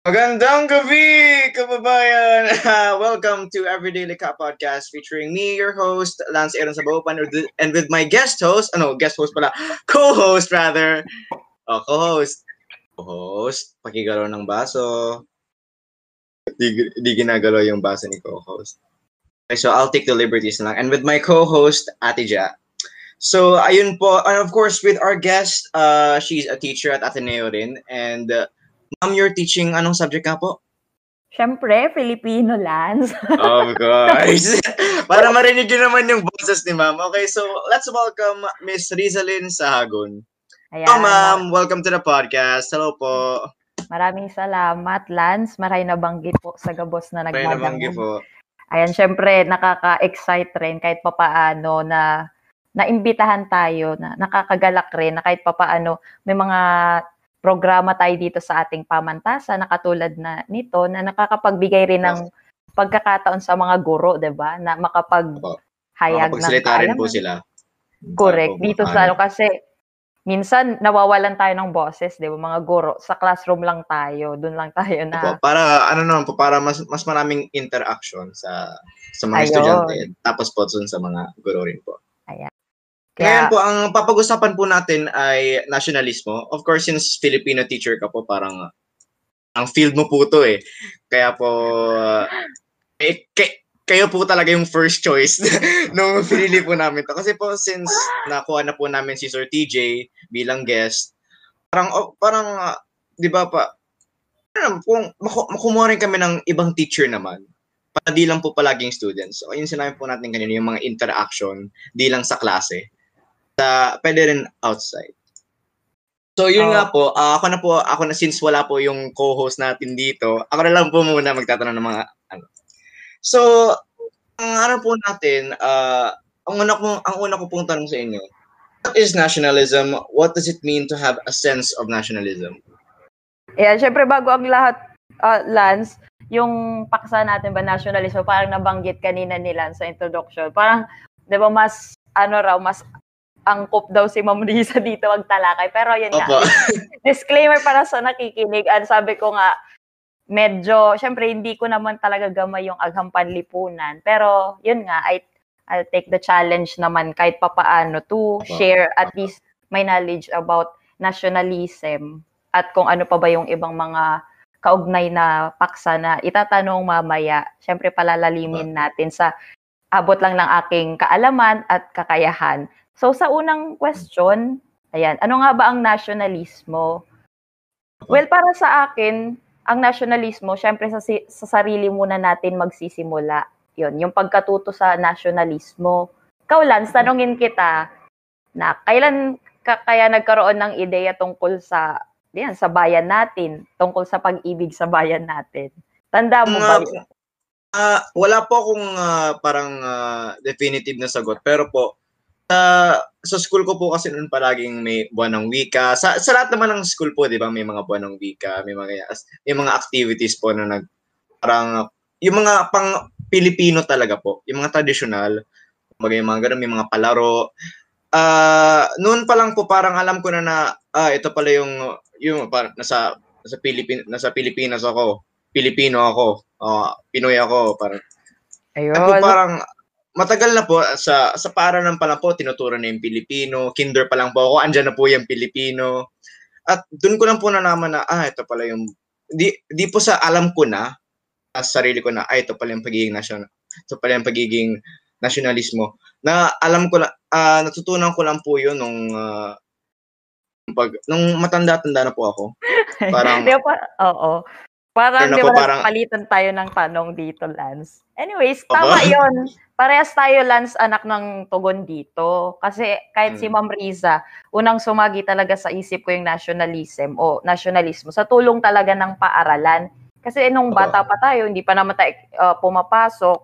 Magandang gabi, kababayan! welcome to Everyday Lika Podcast featuring me, your host, Lance Aaron Sabopan, and with my guest host, ano, guest host pala, co-host rather. Oh, co-host. Co-host, pakigalaw ng baso. Di, di ginagalaw yung baso ni co-host. Okay, so I'll take the liberties lang. And with my co-host, Ate Ja. So, ayun po, and of course, with our guest, uh, she's a teacher at Ateneo rin, and uh, Ma'am, you're teaching anong subject ka po? Siyempre, Filipino Lance. of course. Para marinig nyo naman yung boses ni ma'am. Okay, so let's welcome Miss Rizalyn Sahagon. Ayan. Hello, ma'am. Welcome to the podcast. Hello po. Maraming salamat, Lance. Maray na banggit po sa gabos na nagmadang. Maray na banggit po. Ayan, syempre, nakaka-excite rin kahit papaano na naimbitahan tayo, na nakakagalak rin na kahit papaano may mga programa tayo dito sa ating pamantasan na katulad na nito na nakakapagbigay rin ng pagkakataon sa mga guro, 'di ba? Na makapag-hayag ng kaalaman. po sila. Correct. Dito sa ano kasi minsan nawawalan tayo ng boses, 'di ba? Mga guro sa classroom lang tayo, doon lang tayo na Opo, para ano naman po, para mas mas maraming interaction sa sa mga Ayun. estudyante tapos po dun sa mga guro rin po. Kaya, Ngayon po, ang papag-usapan po natin ay nationalismo. Of course, since Filipino teacher ka po, parang ang field mo po to eh. Kaya po, eh, kay, kayo po talaga yung first choice nung pinili po namin to. Kasi po, since nakuha na po namin si Sir TJ bilang guest, parang, oh, parang, uh, di ba pa, ano, kung makumuha rin kami ng ibang teacher naman, para di lang po palaging students. So, yun sinabi po natin kanina, yung mga interaction, di lang sa klase sa pwede rin outside. So yun oh. nga po, uh, ako na po, ako na since wala po yung co-host natin dito, ako na lang po muna magtatanong ng mga ano. So, ang ano po natin, uh, ang una ko ang una ko pong tanong sa inyo, what is nationalism? What does it mean to have a sense of nationalism? Yeah, syempre bago ang lahat, uh, Lance, yung paksa natin ba nationalism, parang nabanggit kanina ni Lance sa introduction. Parang, di ba, mas, ano raw, mas angkop daw si Ma'am Risa dito magtalakay. Pero yun nga, disclaimer para sa nakikinig. At sabi ko nga, medyo, syempre hindi ko naman talaga gamay yung agham panlipunan. Pero yun nga, I, I'll take the challenge naman kahit papaano to share at least my knowledge about nationalism at kung ano pa ba yung ibang mga kaugnay na paksa na itatanong mamaya. Syempre palalalimin natin sa abot lang ng aking kaalaman at kakayahan. So sa unang question, ayan, ano nga ba ang nationalismo? Well, para sa akin, ang nationalismo, syempre sa, sa sarili muna natin magsisimula. Yun, yung pagkatuto sa nationalismo. Ikaw, Lance, tanungin kita na kailan ka, kaya nagkaroon ng ideya tungkol sa yan, sa bayan natin, tungkol sa pag-ibig sa bayan natin. Tanda mo ba? Uh, wala po akong uh, parang uh, definitive na sagot, pero po uh, sa school ko po kasi noon palaging may buwan ng wika. Sa, sa lahat naman ng school po, di ba, may mga buwan ng wika, may mga, may mga activities po na nag, parang, yung mga pang Pilipino talaga po, yung mga traditional, mga mga ganun, may mga palaro. Uh, noon pa lang po parang alam ko na na, ah, ito pala yung, yung parang nasa, nasa, Pilipin, nasa Pilipinas ako, Pilipino ako, uh, Pinoy ako, parang, Ayun. Ako parang, matagal na po sa sa paralan pa lang po tinuturo na yung Pilipino, kinder pa lang po ako, andyan na po yung Pilipino. At doon ko lang po nalaman na ah ito pala yung di, di po sa alam ko na sa sarili ko na ay ah, ito pala yung pagiging national ito pala yung pagiging nationalismo na alam ko na uh, natutunan ko lang po yun nung uh, pag nung matanda-tanda na po ako. Parang Oo. Parang, di ba, parang... palitan tayo ng tanong dito, Lance. Anyways, tama yon Parehas tayo, Lance, anak ng tugon dito. Kasi kahit hmm. si Ma'am Riza, unang sumagi talaga sa isip ko yung nationalism o nationalismo sa tulong talaga ng paaralan. Kasi nung bata pa tayo, hindi pa naman tayo uh, pumapasok,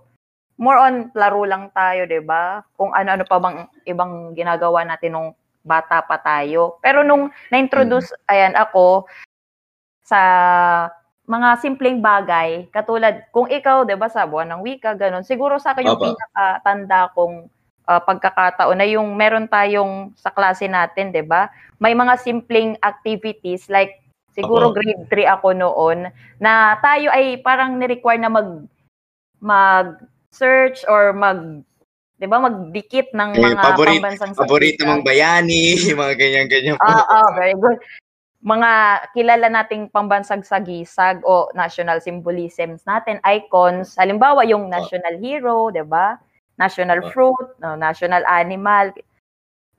more on laro lang tayo, 'di ba? Kung ano-ano pa bang ibang ginagawa natin nung bata pa tayo. Pero nung na-introduce hmm. ayan ako sa mga simpleng bagay, katulad, kung ikaw, di ba, sa buwan ng wika, ganun, siguro sa akin yung Aba. pinakatanda kong uh, pagkakataon na yung meron tayong sa klase natin, di ba, may mga simpleng activities like Siguro Opo. grade 3 ako noon na tayo ay parang ni-require na mag mag search or mag 'di ba magdikit ng eh, mga paborit, pambansang paborito mong bayani, mga ganyan ganyan. Oo, oh, oh, very good. Mga kilala nating pambansang sagisag o national symbolisms natin, icons, halimbawa yung national hero, 'di ba? National fruit, no, national animal,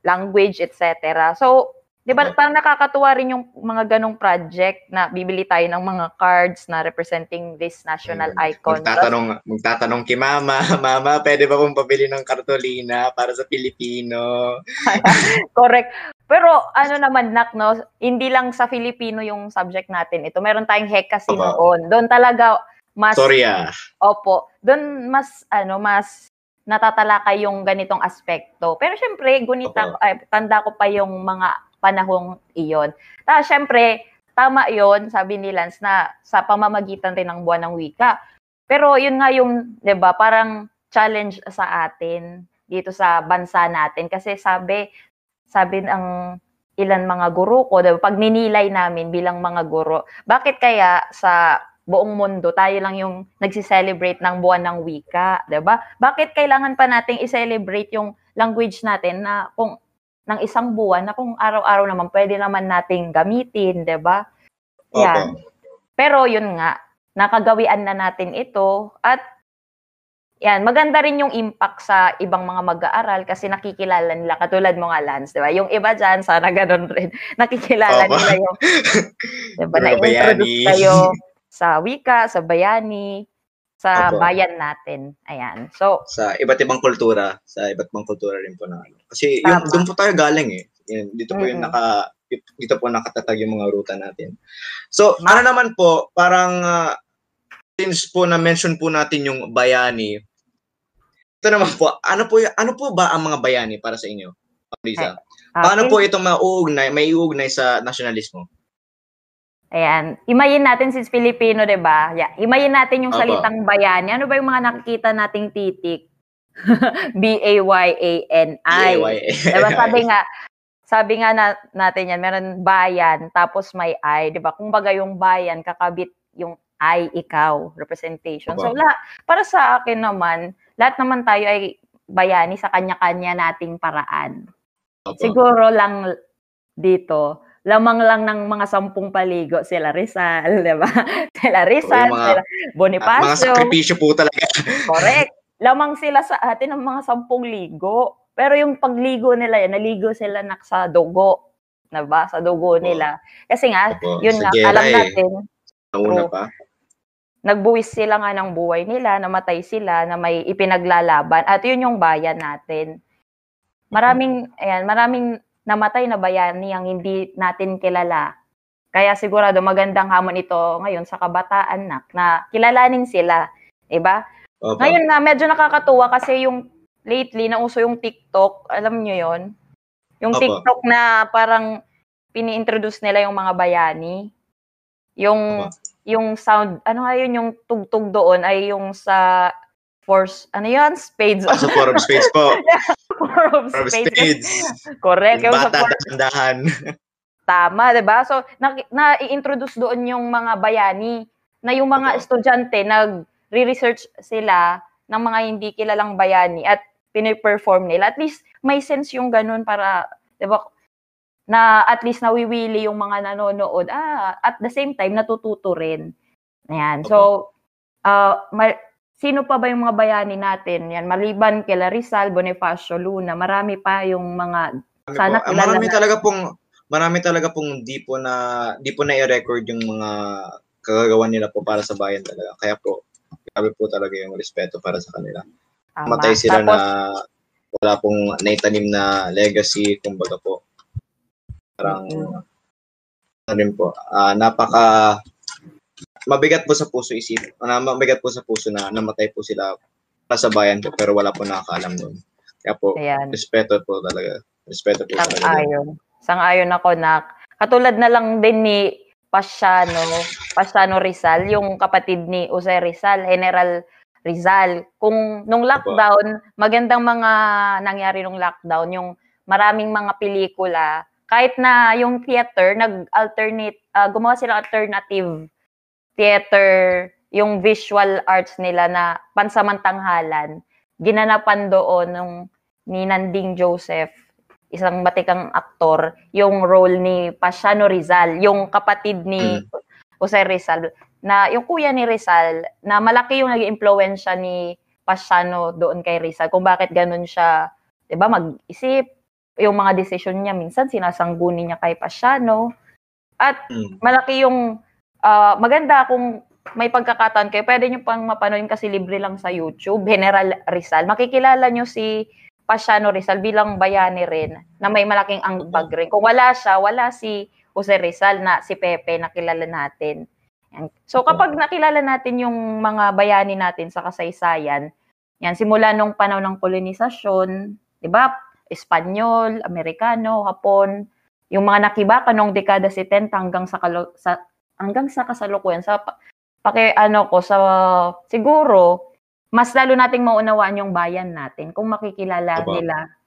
language, etc. So, 'Di ba parang nakakatuwa rin yung mga ganong project na bibili tayo ng mga cards na representing this national icon. Magtatanong magtatanong kay mama, mama, pwede ba pong pabili ng kartolina para sa Pilipino? Correct. Pero ano naman nak no, hindi lang sa Filipino yung subject natin. Ito meron tayong Heka noon. Doon talaga mas Storya. Opo. Doon mas ano, mas natatalakay yung ganitong aspekto. Pero syempre, gunita, ay, tanda ko pa yung mga panahong iyon. Tapos syempre, tama yon sabi ni Lance, na sa pamamagitan rin ng buwan ng wika. Pero yun nga yung, di ba, parang challenge sa atin dito sa bansa natin. Kasi sabi, sabi ng ilan mga guro ko, diba, pag ninilay namin bilang mga guro, bakit kaya sa buong mundo, tayo lang yung nagsi-celebrate ng buwan ng wika, 'di ba? Bakit kailangan pa nating i-celebrate yung language natin na kung ng isang buwan na kung araw-araw naman pwede naman nating gamitin, 'di ba? Yan. Pero yun nga, nakagawian na natin ito at yan, maganda rin yung impact sa ibang mga mag-aaral kasi nakikilala nila, katulad mo nga, Lance, di ba? Yung iba dyan, sana ganun rin. Nakikilala Opo. nila yung, di ba, na-introduce kayo sa wika, sa bayani, sa Opo. bayan natin. Ayan. So, sa iba't ibang kultura, sa iba't ibang kultura rin po na ano. Kasi yung doon po tayo galing eh. Yan, dito po mm-hmm. yung naka dito po nakatatag yung mga ruta natin. So, Ma- ano naman po, parang uh, since po na mention po natin yung bayani. Ito naman po, ano po ano po ba ang mga bayani para sa inyo? Lisa? Paano okay. po ito mauugnay, may iugnay sa nasyonalismo? Ayan. Imayin natin since Filipino, di ba? Yeah. Imayin natin yung salitang bayani. Ano ba yung mga nakikita nating titik? B-A-Y-A-N-I. B-A-Y-A-N-I. Diba sabi nga, sabi nga na, natin yan, meron bayan, tapos may I. Di ba? Kung baga yung bayan, kakabit yung I, ikaw, representation. Opo. So, la, para sa akin naman, lahat naman tayo ay bayani sa kanya-kanya nating paraan. Opo. Siguro lang dito, lamang lang ng mga sampung paligo sila Rizal, di ba? sila Rizal, mga, sila Bonifacio. Mga sakripisyo po talaga. Correct. Lamang sila sa atin ng mga sampung ligo. Pero yung pagligo nila, yan, naligo sila nak sa dugo. Na ba? Sa dugo nila. Kasi nga, Opo. yun nga, alam eh. natin. Nauna pa. Nagbuwis sila nga ng buhay nila, namatay sila, na may ipinaglalaban. At yun yung bayan natin. Maraming, ayan, maraming namatay na bayani ang hindi natin kilala. Kaya sigurado magandang hamon ito ngayon sa kabataan na, na kilalanin sila. Diba? Okay. Ngayon nga, medyo nakakatuwa kasi yung lately, nauso yung TikTok. Alam nyo yon Yung Opo. TikTok na parang pini-introduce nila yung mga bayani. Yung, Opo. yung sound, ano nga yun, yung tugtog doon ay yung sa Force, ano yan? Spades. Ah, sa Four of Spades po. four of Four Spades. spades. Correct. Yung bata sa tandahan. Tama, di ba? So, na, na-introduce doon yung mga bayani na yung mga okay. estudyante nag-research sila ng mga hindi kilalang bayani at piniperform nila. At least may sense yung ganun para, di ba, na at least nawiwili yung mga nanonood. Ah, at the same time, natututo rin. Ayan. Okay. So, uh, Sino pa ba yung mga bayani natin? Yan, maliban kay Rizal, Bonifacio, Luna, marami pa yung mga sana po, marami na. talaga pong marami talaga pong di po na di po na i-record yung mga kagagawa nila po para sa bayan talaga. Kaya po grabe po talaga yung respeto para sa kanila. Tama. Matay sila Tapos, na wala pong naitanim na legacy, kumbaga po. Parang mm-hmm. ano rin po, uh, napaka mabigat po sa puso isip, uh, mabigat po sa puso na namatay po sila para sa bayan pero wala po nakakaalam noon. Kaya po, Ayan. respeto po talaga. Respeto po Sang talaga. Ayon. Sang ayon ako na katulad na lang din ni Pasiano, Pasiano Rizal, yung kapatid ni Jose Rizal, General Rizal. Kung nung lockdown, magandang mga nangyari nung lockdown, yung maraming mga pelikula kahit na yung theater, nag-alternate, uh, gumawa sila alternative theater, yung visual arts nila na pansamantanghalan, ginanapan doon nung ni Nanding Joseph, isang matikang aktor, yung role ni Pasiano Rizal, yung kapatid ni mm. Jose Rizal, na yung kuya ni Rizal, na malaki yung naging impluensya ni Pasiano doon kay Rizal, kung bakit ganun siya, 'di ba, mag-isip, yung mga decision niya minsan sinasangguni niya kay Pasiano. At mm. malaki yung uh, maganda kung may pagkakataon kayo, pwede niyo pang mapanood kasi libre lang sa YouTube, General Rizal. Makikilala niyo si Pasiano Rizal bilang bayani rin na may malaking ambag rin. Kung wala siya, wala si Jose Rizal na si Pepe na kilala natin. So kapag nakilala natin yung mga bayani natin sa kasaysayan, yan simula nung panahon ng kolonisasyon, 'di ba? Espanyol, Amerikano, Hapon, yung mga nakibaka nung dekada 70 hanggang sa, kalo, sa hanggang sa kasalukuyan sa paki ano ko sa siguro mas lalo nating maunawaan yung bayan natin kung makikilala Opo. nila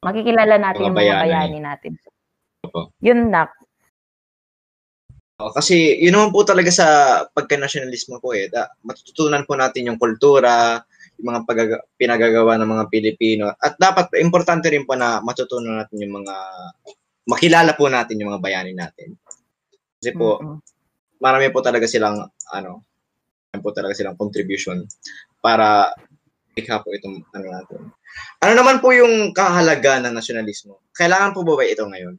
makikilala natin mga yung mga bayani, bayani natin. Opo. Yun na. Kasi yun naman po talaga sa pagka-nationalismo po eh. Da, matututunan po natin yung kultura, yung mga pag- pinagagawa ng mga Pilipino. At dapat importante rin po na matutunan natin yung mga makilala po natin yung mga bayani natin. Kasi po mm-hmm. Marami po talaga silang ano, po talaga silang contribution para ikha po itong ano natin. Ano naman po yung kahalaga ng nasyonalismo? Kailangan po ba, ba ito ngayon?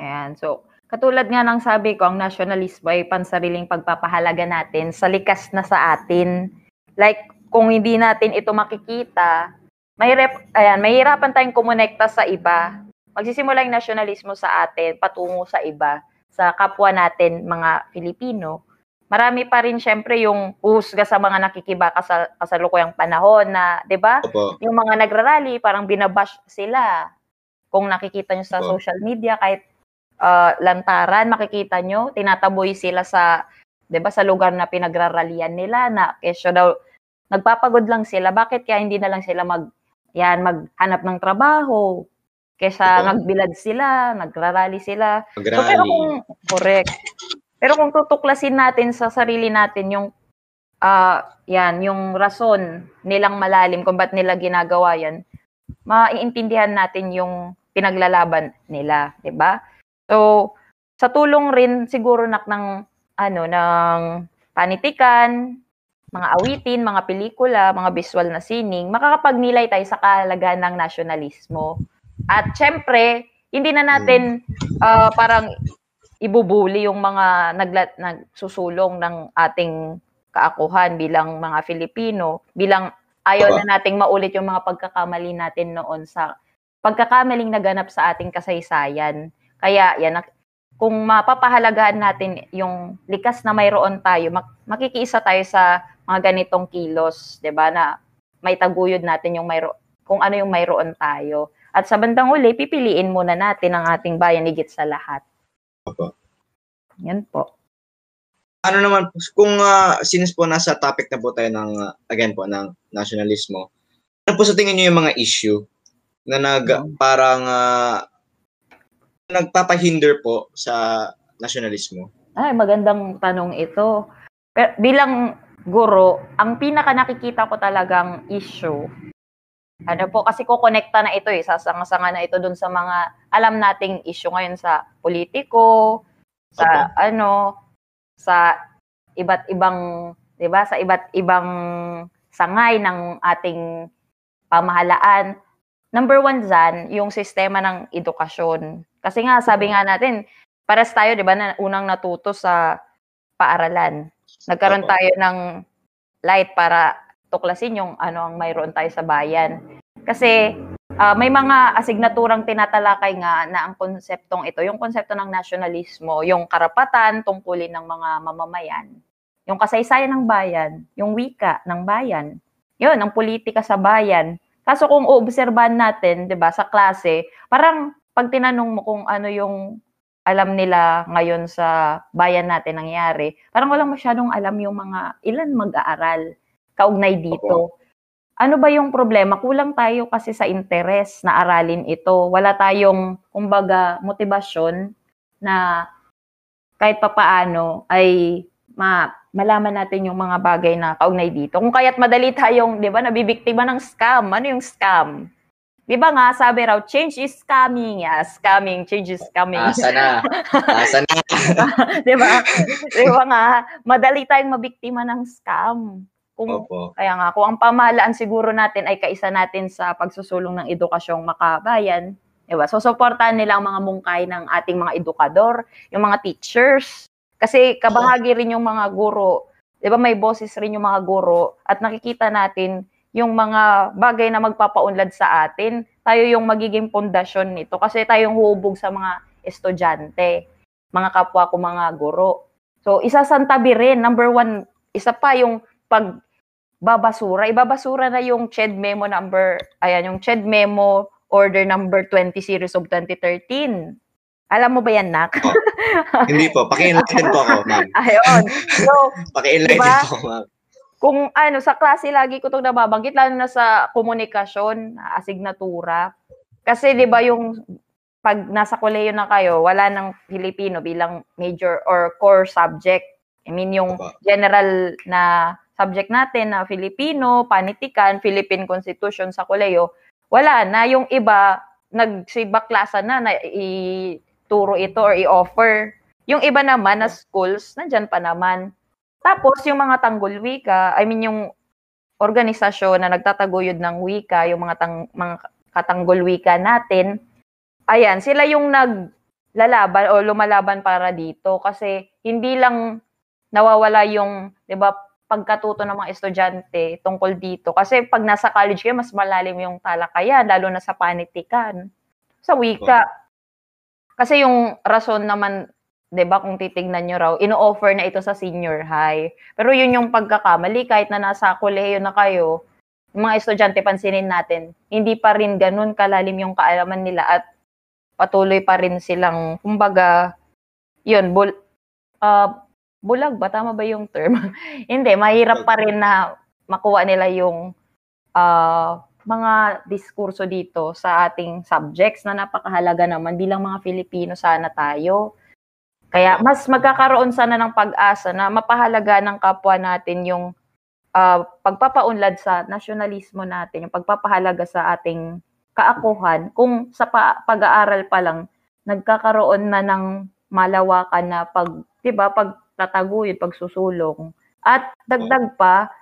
Ayan. So, katulad nga ng sabi ko, ang nasyonalismo ay pansariling pagpapahalaga natin sa likas na sa atin. Like, kung hindi natin ito makikita, mahirap, ayan, mahirapan tayong kumonekta sa iba. Magsisimula yung nasyonalismo sa atin, patungo sa iba, sa kapwa natin, mga Filipino marami pa rin syempre yung husga sa mga nakikibaka sa kasalukuyang panahon na, 'di ba? Yung mga nagrarally, parang binabash sila. Kung nakikita nyo sa Opo. social media kahit uh, lantaran, makikita nyo, tinataboy sila sa 'di ba sa lugar na pinagraralyan nila na kesyo daw nagpapagod lang sila. Bakit kaya hindi na lang sila mag yan maghanap ng trabaho? Kesa Opo. nagbilad sila, nagrarally sila. Mag-rally. So, pero kung, correct. Pero kung tutuklasin natin sa sarili natin yung uh, yan, yung rason nilang malalim kung ba't nila ginagawa yan, maiintindihan natin yung pinaglalaban nila, 'di ba? So, sa tulong rin siguro nak ng ano ng panitikan, mga awitin, mga pelikula, mga visual na sining, makakapagnilay tayo sa kahalagaan ng nasyonalismo. At syempre, hindi na natin uh, parang ibubuli yung mga naglat nagsusulong ng ating kaakuhan bilang mga Filipino, bilang ayaw na nating maulit yung mga pagkakamali natin noon sa pagkakamaling naganap sa ating kasaysayan. Kaya yan, kung mapapahalagahan natin yung likas na mayroon tayo, mak- makikiisa tayo sa mga ganitong kilos, 'di ba? Na may taguyod natin yung mayro kung ano yung mayroon tayo. At sa bandang uli, pipiliin muna natin ang ating bayan higit sa lahat. Opo. Yan po. Ano naman, kung uh, since po nasa topic na po tayo ng, uh, again po, ng nationalismo, ano po sa tingin niyo yung mga issue na nag, hmm. parang, uh, nagpapahinder po sa nationalismo? Ay, magandang tanong ito. Pero bilang guro, ang pinaka nakikita ko talagang issue ano po, kasi kukonekta na ito eh, sasanga-sanga na ito dun sa mga alam nating issue ngayon sa politiko, sa okay. ano, sa iba't ibang, 'di ba, sa iba't ibang sangay ng ating pamahalaan. Number one dyan, yung sistema ng edukasyon. Kasi nga, sabi nga natin, pares tayo, di ba, na unang natuto sa paaralan. Nagkaroon tayo ng light para tuklasin yung ano ang mayroon tayo sa bayan. Kasi uh, may mga asignaturang tinatalakay nga na ang konseptong ito, yung konsepto ng nasyonalismo, yung karapatan tungkulin ng mga mamamayan, yung kasaysayan ng bayan, yung wika ng bayan, yun, ang politika sa bayan. Kaso kung uobserbahan natin, 'di ba, sa klase, parang pag tinanong mo kung ano yung alam nila ngayon sa bayan natin nangyari, parang walang masyadong alam yung mga ilan mag-aaral kaugnay dito. ano ba yung problema? Kulang tayo kasi sa interes na aralin ito. Wala tayong, kumbaga, motibasyon na kahit papaano ay ma malaman natin yung mga bagay na kaugnay dito. Kung kaya't madali tayong, di ba, nabibiktima ng scam. Ano yung scam? Di ba nga, sabi raw, change is coming. Yeah, scamming, change is coming. Asa na. Asa na. di ba? Di ba nga, madali tayong mabiktima ng scam. Kung, Opo. Kaya nga, kung ang pamahalaan siguro natin ay kaisa natin sa pagsusulong ng edukasyong makabayan, diba? So, supportahan nila ang mga mungkay ng ating mga edukador, yung mga teachers, kasi kabahagi rin yung mga guro, di ba may boses rin yung mga guro, at nakikita natin yung mga bagay na magpapaunlad sa atin, tayo yung magiging pundasyon nito kasi tayong hubog sa mga estudyante, mga kapwa ko mga guro. So, isa santabi rin, number one, isa pa yung pag babasura. Ibabasura na yung CHED memo number, ayan, yung CHED memo order number 20 series of 2013. Alam mo ba yan, Nak? Oh, hindi po. Paki-enlighten po ako, ma'am. Ayun. So, Paki-enlighten diba? po, ma'am. Kung ano, sa klase lagi ko itong nababanggit, lalo na sa komunikasyon, asignatura. Kasi di ba yung pag nasa koleyo na kayo, wala ng Filipino bilang major or core subject. I mean, yung general na subject natin na Filipino, panitikan, Philippine Constitution sa koleyo, wala na. Yung iba, nagsibaklasa na na ituro ito or i-offer. Yung iba naman na schools, nandyan pa naman. Tapos, yung mga tanggol wika, I mean, yung organisasyon na nagtataguyod ng wika, yung mga, tang, mga katanggol wika natin, ayan, sila yung naglalaban o lumalaban para dito kasi hindi lang nawawala yung, 'di ba, pagkatuto ng mga estudyante tungkol dito. Kasi pag nasa college kayo, mas malalim yung talakayan, lalo na sa panitikan. Sa wika. Kasi yung rason naman, 'di ba, kung titingnan nyo raw, ino-offer na ito sa senior high. Pero yun yung pagkakamali, kahit na nasa kolehiyo na kayo, yung mga estudyante, pansinin natin, hindi pa rin ganun kalalim yung kaalaman nila at patuloy pa rin silang, kumbaga, yun, bul, uh, bulag ba? Tama ba yung term? Hindi, mahirap pa rin na makuha nila yung uh, mga diskurso dito sa ating subjects na napakahalaga naman bilang mga Filipino sana tayo. Kaya mas magkakaroon sana ng pag-asa na mapahalaga ng kapwa natin yung uh, pagpapaunlad sa nasyonalismo natin, yung pagpapahalaga sa ating kaakuhan kung sa pa- pag-aaral pa lang nagkakaroon na ng malawakan na pag 'di ba pag tataguyod, pagsusulong. At dagdag pa,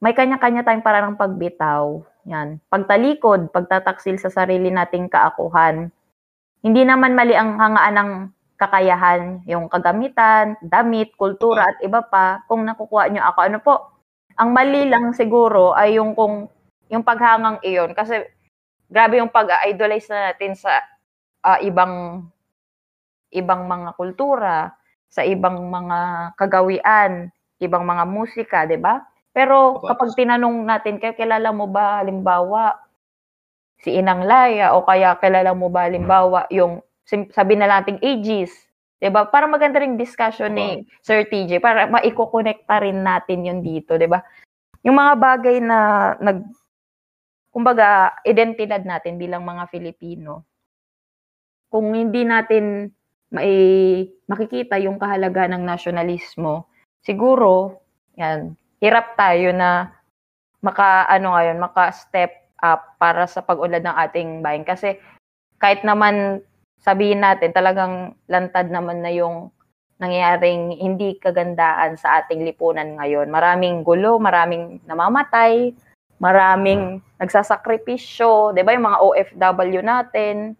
may kanya-kanya tayong parang pagbitaw. Yan. Pagtalikod, pagtataksil sa sarili nating kaakuhan. Hindi naman mali ang hangaan ng kakayahan, yung kagamitan, damit, kultura at iba pa. Kung nakukuha nyo ako, ano po? Ang mali lang siguro ay yung kung yung paghangang iyon kasi grabe yung pag-idolize na natin sa uh, ibang ibang mga kultura sa ibang mga kagawian, ibang mga musika, 'di ba? Pero kapag tinanong natin, kayo kilala mo ba halimbawa si Inang Laya o kaya kilala mo ba halimbawa yung sabi na nating ages, 'di ba? Para maganda ring discussion ni Sir TJ para maiko-connecta rin natin 'yun dito, 'di ba? Yung mga bagay na nag kumbaga identidad natin bilang mga Filipino. Kung hindi natin may makikita yung kahalaga ng nasyonalismo, siguro, yan, hirap tayo na maka, ano ngayon, maka-step up para sa pag-unlad ng ating bayan. Kasi kahit naman sabihin natin, talagang lantad naman na yung nangyayaring hindi kagandaan sa ating lipunan ngayon. Maraming gulo, maraming namamatay, maraming nagsasakripisyo, 'di ba? Yung mga OFW natin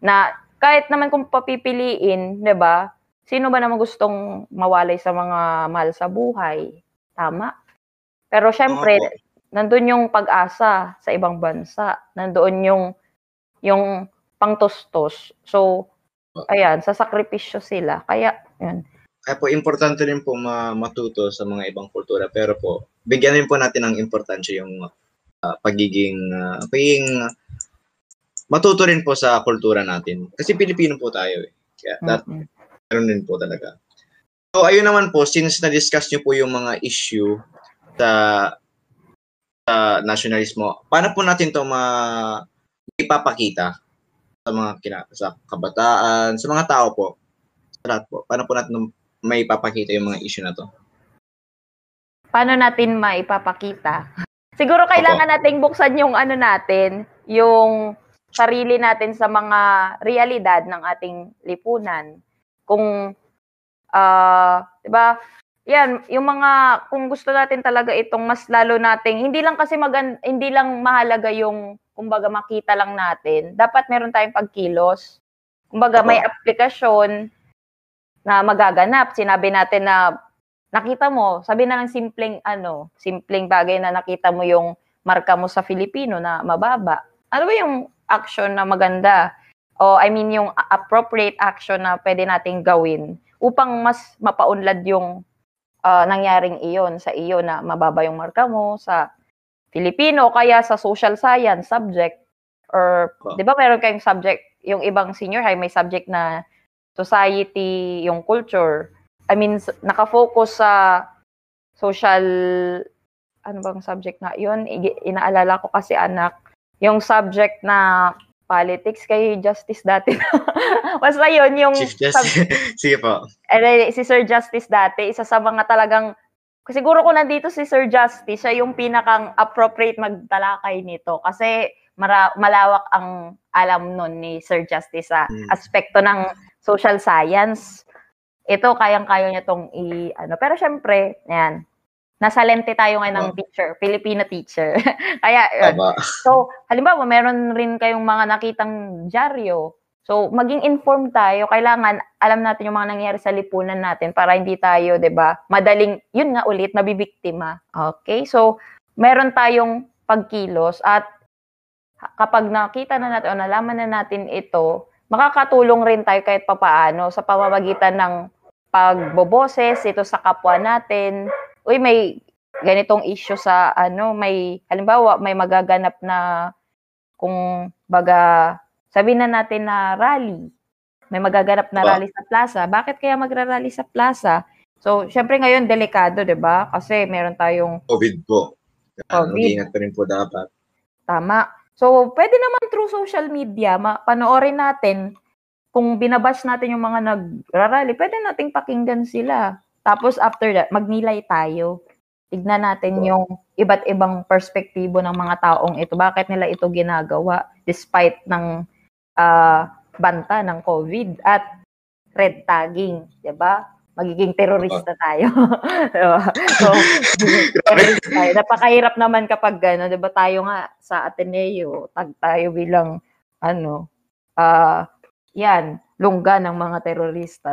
na kahit naman kung papipiliin, 'di ba? Sino ba naman gustong mawalay sa mga mahal sa buhay? Tama. Pero syempre, oh, nandun yung pag-asa sa ibang bansa. Nandoon yung yung pangtustos. So, ayan, sa sakripisyo sila. Kaya, yun. Kaya po, importante rin po ma- matuto sa mga ibang kultura. Pero po, bigyan rin po natin ng importansya yung uh, pagiging, uh, pagiging matuto rin po sa kultura natin. Kasi Pilipino po tayo eh. Kaya that, mm-hmm. Din po talaga. So, ayun naman po, since na-discuss nyo po yung mga issue sa sa nationalismo, paano po natin to ma ipapakita sa mga kina, sa kabataan, sa mga tao po, sa lahat po, paano po natin may ipapakita yung mga issue na to? Paano natin maipapakita? Siguro kailangan Opo. nating buksan yung ano natin, yung sarili natin sa mga realidad ng ating lipunan. Kung uh, 'di ba? Yan, yung mga kung gusto natin talaga itong mas lalo nating hindi lang kasi magan hindi lang mahalaga yung kumbaga makita lang natin. Dapat meron tayong pagkilos. Kumbaga may aplikasyon na magaganap. Sinabi natin na nakita mo, sabi na lang simpleng ano, simpleng bagay na nakita mo yung marka mo sa Filipino na mababa. Ano ba yung action na maganda? O I mean yung appropriate action na pwede nating gawin upang mas mapaunlad yung uh, nangyaring iyon sa iyo na mababa yung marka mo sa Filipino kaya sa social science subject or oh. 'di ba meron kayong subject yung ibang senior high may subject na society, yung culture. I mean nakafocus sa social ano bang subject na 'yun? Inaalala ko kasi anak yung subject na politics kay Justice dati. Basta yun, yung... Chief Justice. Sige po. Eh, si Sir Justice dati, isa sa mga talagang... Siguro kung nandito si Sir Justice, siya yung pinakang appropriate magtalakay nito. Kasi mara- malawak ang alam nun ni Sir Justice sa hmm. aspekto ng social science. Ito, kayang-kaya niya tong i... Ano. Pero syempre, yan, nasa lente tayo ngayon ng oh. teacher, Filipino teacher. Kaya, yun. So, halimbawa, meron rin kayong mga nakitang dyaryo. So, maging informed tayo. Kailangan alam natin yung mga nangyayari sa lipunan natin para hindi tayo, 'di ba? Madaling yun nga ulit nabibiktima. Okay? So, meron tayong pagkilos at kapag nakita na natin o nalaman na natin ito, makakatulong rin tayo kahit papaano sa pamamagitan ng pagboboses ito sa kapwa natin, uy, may ganitong issue sa ano, may halimbawa may magaganap na kung baga sabi na natin na rally. May magaganap na rally sa plaza. Bakit kaya magra-rally sa plaza? So, syempre ngayon delikado, 'di ba? Kasi meron tayong COVID po. COVID. Mag-ingat pa rin po dapat. Tama. So, pwede naman through social media, ma- panoorin natin kung binabash natin yung mga nagrarally, pwede nating pakinggan sila. Tapos after that, magnilay tayo. Tignan natin yung iba't ibang perspektibo ng mga taong ito. Bakit nila ito ginagawa despite ng uh, banta ng COVID at red tagging, 'di ba? Magiging terorista tayo. diba? so, tayo. Napakahirap naman kapag ano, 'di ba tayo nga sa Ateneo, tag tayo bilang ano, uh, 'yan, lungga ng mga terorista.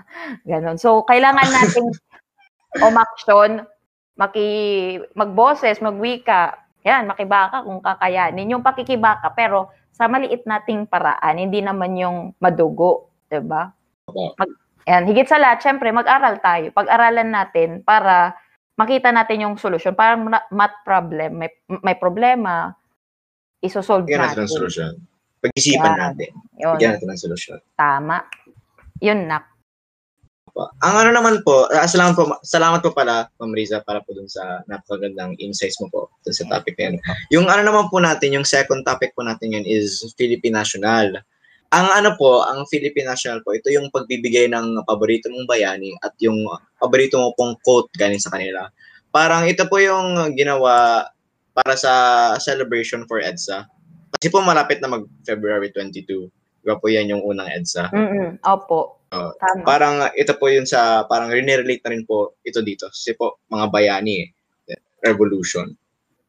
Ganon. So, kailangan nating umaksyon, maki, magboses, magwika, yan, makibaka kung kakayanin. Yung pakikibaka, pero sa maliit nating paraan, hindi naman yung madugo, 'di ba? Mag, yan, higit sa lahat, syempre, mag-aral tayo. Pag-aralan natin para makita natin yung solusyon. Parang math problem, may, may problema, isosolve natin. Yan natin ang solusyon. Pag-isipan yeah. natin. Yun. Bigyan natin ng solusyon. Tama. Yun na. Ang ano naman po, uh, salamat po, salamat po pala, Ma'am Riza, para po dun sa napakagandang insights mo po dun sa topic na yun. Yung ano naman po natin, yung second topic po natin yun is Philippine National. Ang ano po, ang Philippine National po, ito yung pagbibigay ng paborito mong bayani at yung paborito mo pong quote galing sa kanila. Parang ito po yung ginawa para sa celebration for EDSA kasi po malapit na mag February 22. Diba po yan yung unang EDSA? Mm Opo. Uh, Parang ito po yun sa, parang rinirelate na rin po ito dito. Kasi po, mga bayani eh. Revolution.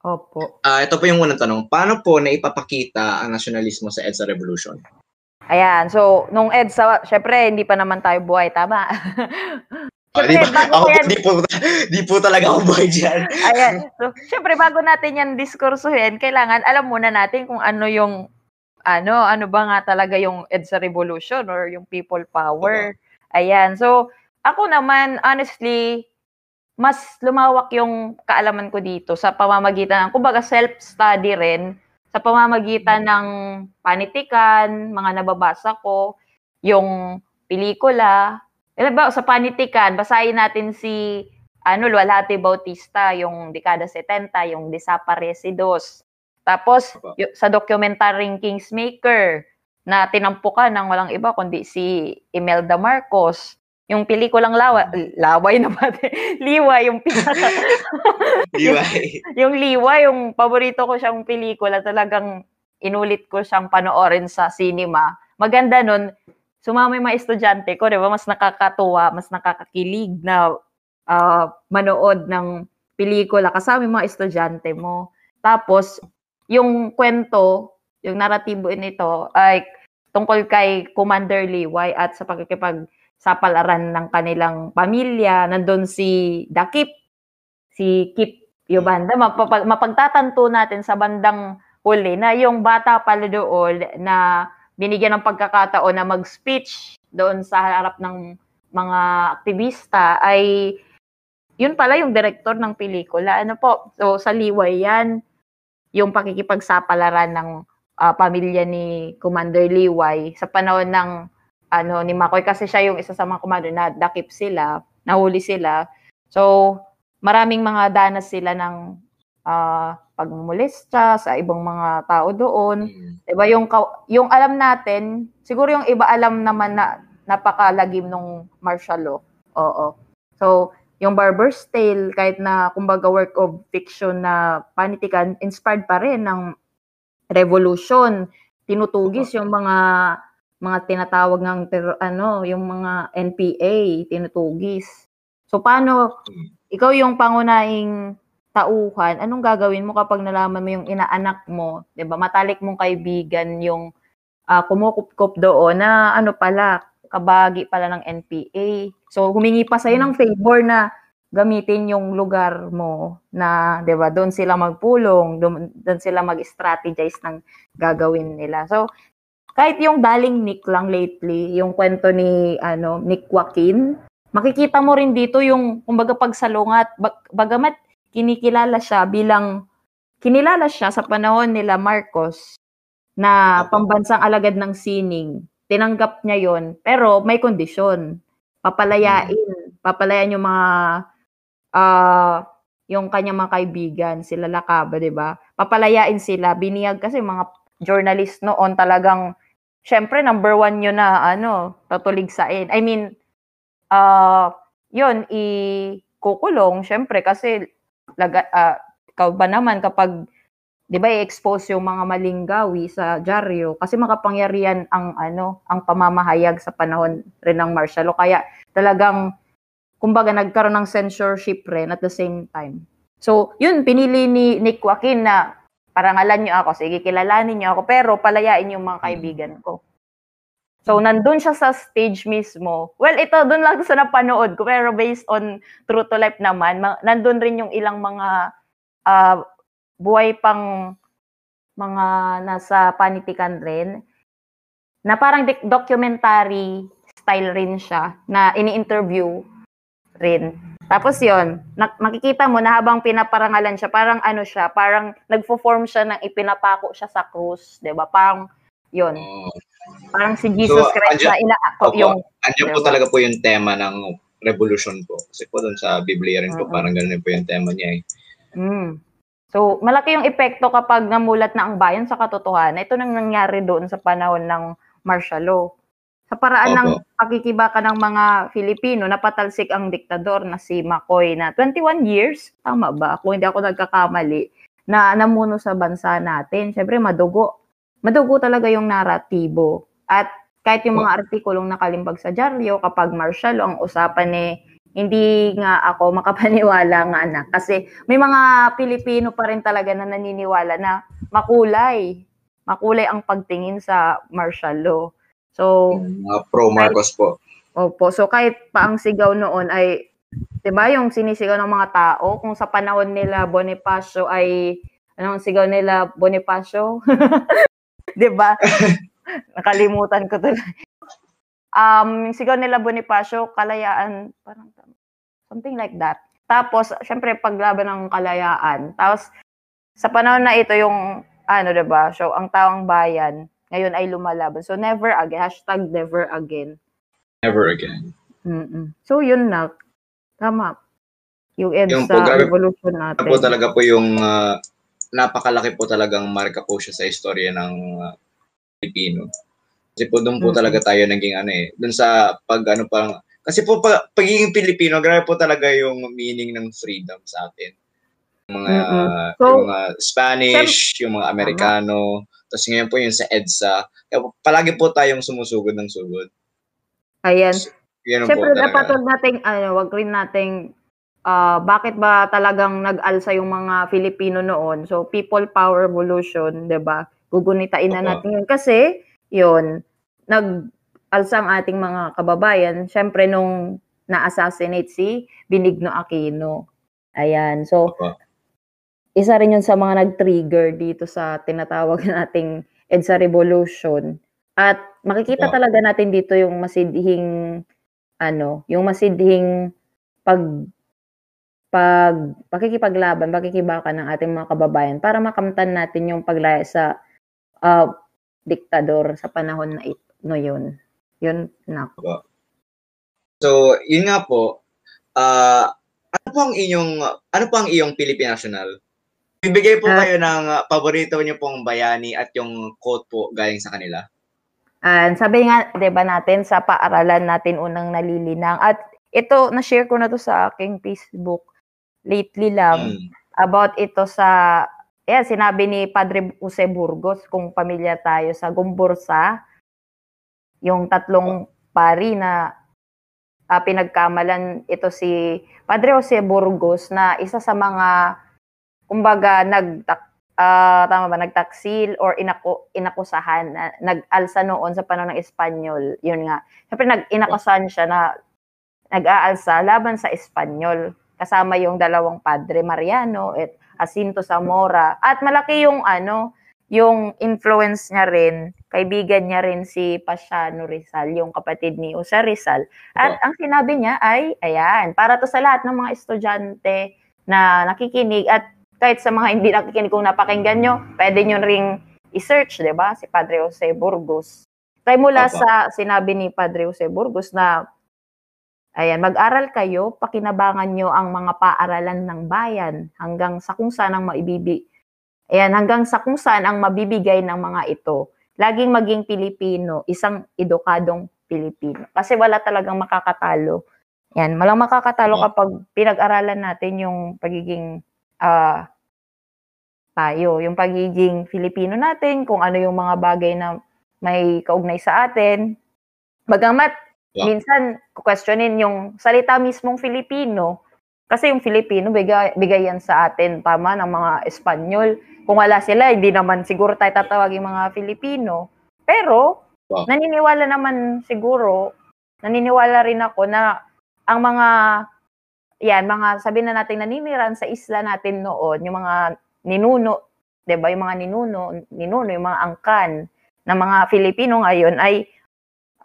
Opo. Uh, ito po yung unang tanong. Paano po na ipapakita ang nasyonalismo sa EDSA Revolution? Ayan. So, nung EDSA, syempre, hindi pa naman tayo buhay. Tama. Siyempre, uh, bago ako, yan, di, po, di po talaga ako buhay dyan. Ayan. So, syempre, bago natin yan diskursuhin, kailangan alam muna natin kung ano yung, ano, ano ba nga talaga yung EDSA Revolution or yung people power. Uh-huh. Ayan. So, ako naman, honestly, mas lumawak yung kaalaman ko dito sa pamamagitan ng, kumbaga, self-study rin, sa pamamagitan ng panitikan, mga nababasa ko, yung pelikula, alam ba, sa panitikan, basahin natin si ano, Lualhati Bautista, yung dekada 70, yung Desaparecidos. Tapos, y- sa documentaryong Kingsmaker, na tinampukan ng walang iba kundi si Imelda Marcos. Yung pelikulang lawa, laway na ba? liwa, yung pinaka... liway. yung liwa, yung paborito ko siyang pelikula, talagang inulit ko siyang panoorin sa cinema. Maganda nun, sumama yung mga estudyante ko, di ba? Mas nakakatuwa, mas nakakakilig na uh, manood ng pelikula kasama yung mga estudyante mo. Tapos, yung kwento, yung naratibo nito ay tungkol kay Commander Liway at sa pagkikipag sa palaran ng kanilang pamilya. Nandun si Dakip, si Kip Yobanda. Mapapag, mapagtatanto natin sa bandang huli na yung bata pala doon na binigyan ng pagkakataon na mag-speech doon sa harap ng mga aktivista ay yun pala yung director ng pelikula. Ano po? So, sa liway yan, yung pakikipagsapalaran ng uh, pamilya ni Commander Liway sa panahon ng ano ni Makoy kasi siya yung isa sa mga commander na dakip sila, nahuli sila. So, maraming mga danas sila ng uh, pagmumulista sa ibang mga tao doon. Mm. 'Di ba yung yung alam natin, siguro yung iba alam naman na napakalagim nung martial law. Oo. So, yung Barber's Tale, kahit na kumbaga work of fiction na panitikan, inspired pa rin ng revolution. Tinutugis yung mga mga tinatawag ng ano, yung mga NPA, tinutugis. So paano ikaw yung pangunahing tauhan, anong gagawin mo kapag nalaman mo yung inaanak mo, 'di ba? Matalik mong kaibigan yung uh, kumukup doon na ano pala, kabagi pala ng NPA. So, humingi pa sa'yo ng favor na gamitin yung lugar mo na, 'di ba, doon sila magpulong, doon, doon sila mag-strategize ng gagawin nila. So, kahit yung daling Nick lang lately, yung kwento ni ano, Nick Joaquin, makikita mo rin dito yung kumbaga pagsalungat, bag, bagamat kinikilala siya bilang kinilala siya sa panahon nila Marcos na pambansang alagad ng sining tinanggap niya yon pero may kondisyon. Papalayain, mm. papalayan yung mga uh, yung kanyang mga kaibigan, sila Lakaba, 'di ba? Papalayain sila, biniyag kasi mga journalist noon talagang syempre number one yun na ano, tutulig sa in. I mean, uh, yun, i-kukulong, syempre, kasi laga, uh, ikaw ba naman kapag 'di ba i-expose yung mga maling gawi sa dyaryo kasi makapangyarihan ang ano, ang pamamahayag sa panahon rin ng martial law. Kaya talagang kumbaga nagkaroon ng censorship rin at the same time. So, yun pinili ni Nick Joaquin na parangalan niyo ako, sige kilalanin niyo ako, pero palayain yung mga kaibigan ko. So, nandun siya sa stage mismo. Well, ito, doon lang sa napanood ko, pero based on true to life naman, nandun rin yung ilang mga uh, buhay pang mga nasa panitikan rin, na parang documentary style rin siya, na ini-interview rin. Tapos yon makikita mo na habang pinaparangalan siya, parang ano siya, parang nagfo-form siya ng ipinapako siya sa krus, 'di ba? Parang yon oh. Parang si Jesus so, Christ andyan, na inaako yung... Andiyan po talaga po yung tema ng revolution po. Kasi po doon sa Biblia rin po, uh-huh. parang ganun po yung tema niya eh. Mm. So, malaki yung epekto kapag namulat na ang bayan sa katotohanan. Ito nang nangyari doon sa panahon ng martial law. Sa paraan Opo. ng pakikibaka ng mga Filipino, napatalsik ang diktador na si Makoy na 21 years, tama ba? Kung hindi ako nagkakamali, na namuno sa bansa natin. Siyempre, madugo. Madugo talaga yung naratibo. At kahit yung mga artikulong nakalimbag sa dyaryo, kapag martial law, ang usapan eh, hindi nga ako makapaniwala nga na. Kasi may mga Pilipino pa rin talaga na naniniwala na makulay. Makulay ang pagtingin sa martial law. So, uh, pro Marcos po. Opo. So kahit pa ang sigaw noon ay 'di ba yung sinisigaw ng mga tao kung sa panahon nila Bonifacio ay anong sigaw nila Bonifacio? 'Di ba? Nakalimutan ko tuloy um, yung sigaw nila Bonifacio, kalayaan, parang something like that. Tapos, syempre, paglaban ng kalayaan. Tapos, sa panahon na ito, yung, ano, diba, so, ang tawang bayan, ngayon ay lumalaban. So, never again. Hashtag never again. Never again. Mm-mm. So, yun na. Tama. yung EDSA yung po, evolution natin. Po talaga po yung uh, napakalaki po talagang marka po siya sa istorya ng uh, Pilipino. Kasi po doon po mm-hmm. talaga tayo naging ano eh, doon sa pag ano pang kasi po pag, pagiging Pilipino, grabe po talaga yung meaning ng freedom sa atin. Yung mga mm-hmm. so, yung mga Spanish, sem- yung mga Amerikano, uh-huh. tapos ngayon po yung sa EDSA. Kaya po, palagi po tayong sumusugod ng sugod. Ayan. So, Siyempre, dapat wag nating, ano, wag rin nating uh, bakit ba talagang nag-alsa yung mga Filipino noon? So, people power revolution, 'di ba? Gugunitain na natin 'yun kasi 'yun nag-alsa ang ating mga kababayan. Siyempre nung na-assassinate si Benigno Aquino. Ayan. So, isa rin yun sa mga nag-trigger dito sa tinatawag nating EDSA Revolution. At makikita talaga natin dito yung masidhing ano, yung masidhing pag pag pakikipaglaban, pakikibaka ng ating mga kababayan para makamtan natin yung paglaya sa uh, diktador sa panahon na ito no yun. Yun na po. So, yun nga po, uh, ano po ang inyong ano po ang iyong Philippine National? Bibigay po uh, kayo ng uh, paborito niyo pong bayani at yung quote po galing sa kanila. Uh, sabi nga, 'di ba natin sa paaralan natin unang nalilinang at ito na-share ko na to sa aking Facebook lately lang mm. about ito sa yeah, sinabi ni Padre Jose Burgos kung pamilya tayo sa Gumbursa, yung tatlong pari na uh, pinagkamalan ito si Padre Jose Burgos na isa sa mga kumbaga nag uh, tama ba nagtaksil or inako inakusahan na nag-alsa noon sa panahon ng Espanyol. Yun nga. Syempre nag inakusahan siya na nag-aalsa laban sa Espanyol kasama yung dalawang padre Mariano at Jacinto Zamora at malaki yung ano yung influence niya rin kaibigan niya rin si Pasiano Rizal yung kapatid ni Usa Rizal at ang sinabi niya ay ayan para to sa lahat ng mga estudyante na nakikinig at kahit sa mga hindi nakikinig kung napakinggan nyo, pwede nyo ring i-search, di ba? Si Padre Jose Burgos. Kaya mula Opa. sa sinabi ni Padre Jose Burgos na Ayan, mag-aral kayo, pakinabangan nyo ang mga paaralan ng bayan hanggang sa kung saan ang maibibi. Ayan, hanggang sa kung saan ang mabibigay ng mga ito. Laging maging Pilipino, isang edukadong Pilipino. Kasi wala talagang makakatalo. Yan, malang makakatalo kapag pinag-aralan natin yung pagiging uh, tayo, yung pagiging Filipino natin, kung ano yung mga bagay na may kaugnay sa atin. Bagamat Yeah. Minsan, questionin yung salita mismong Filipino. Kasi yung Filipino, bigay, bigay yan sa atin, tama, ng mga Espanyol. Kung wala sila, hindi naman siguro tayo tatawag yung mga Filipino. Pero, wow. naniniwala naman siguro, naniniwala rin ako na ang mga, yan, mga sabi na natin naniniran sa isla natin noon, yung mga ninuno, 'di ba? Yung mga ninuno, ninuno, yung mga angkan ng mga Filipino ngayon ay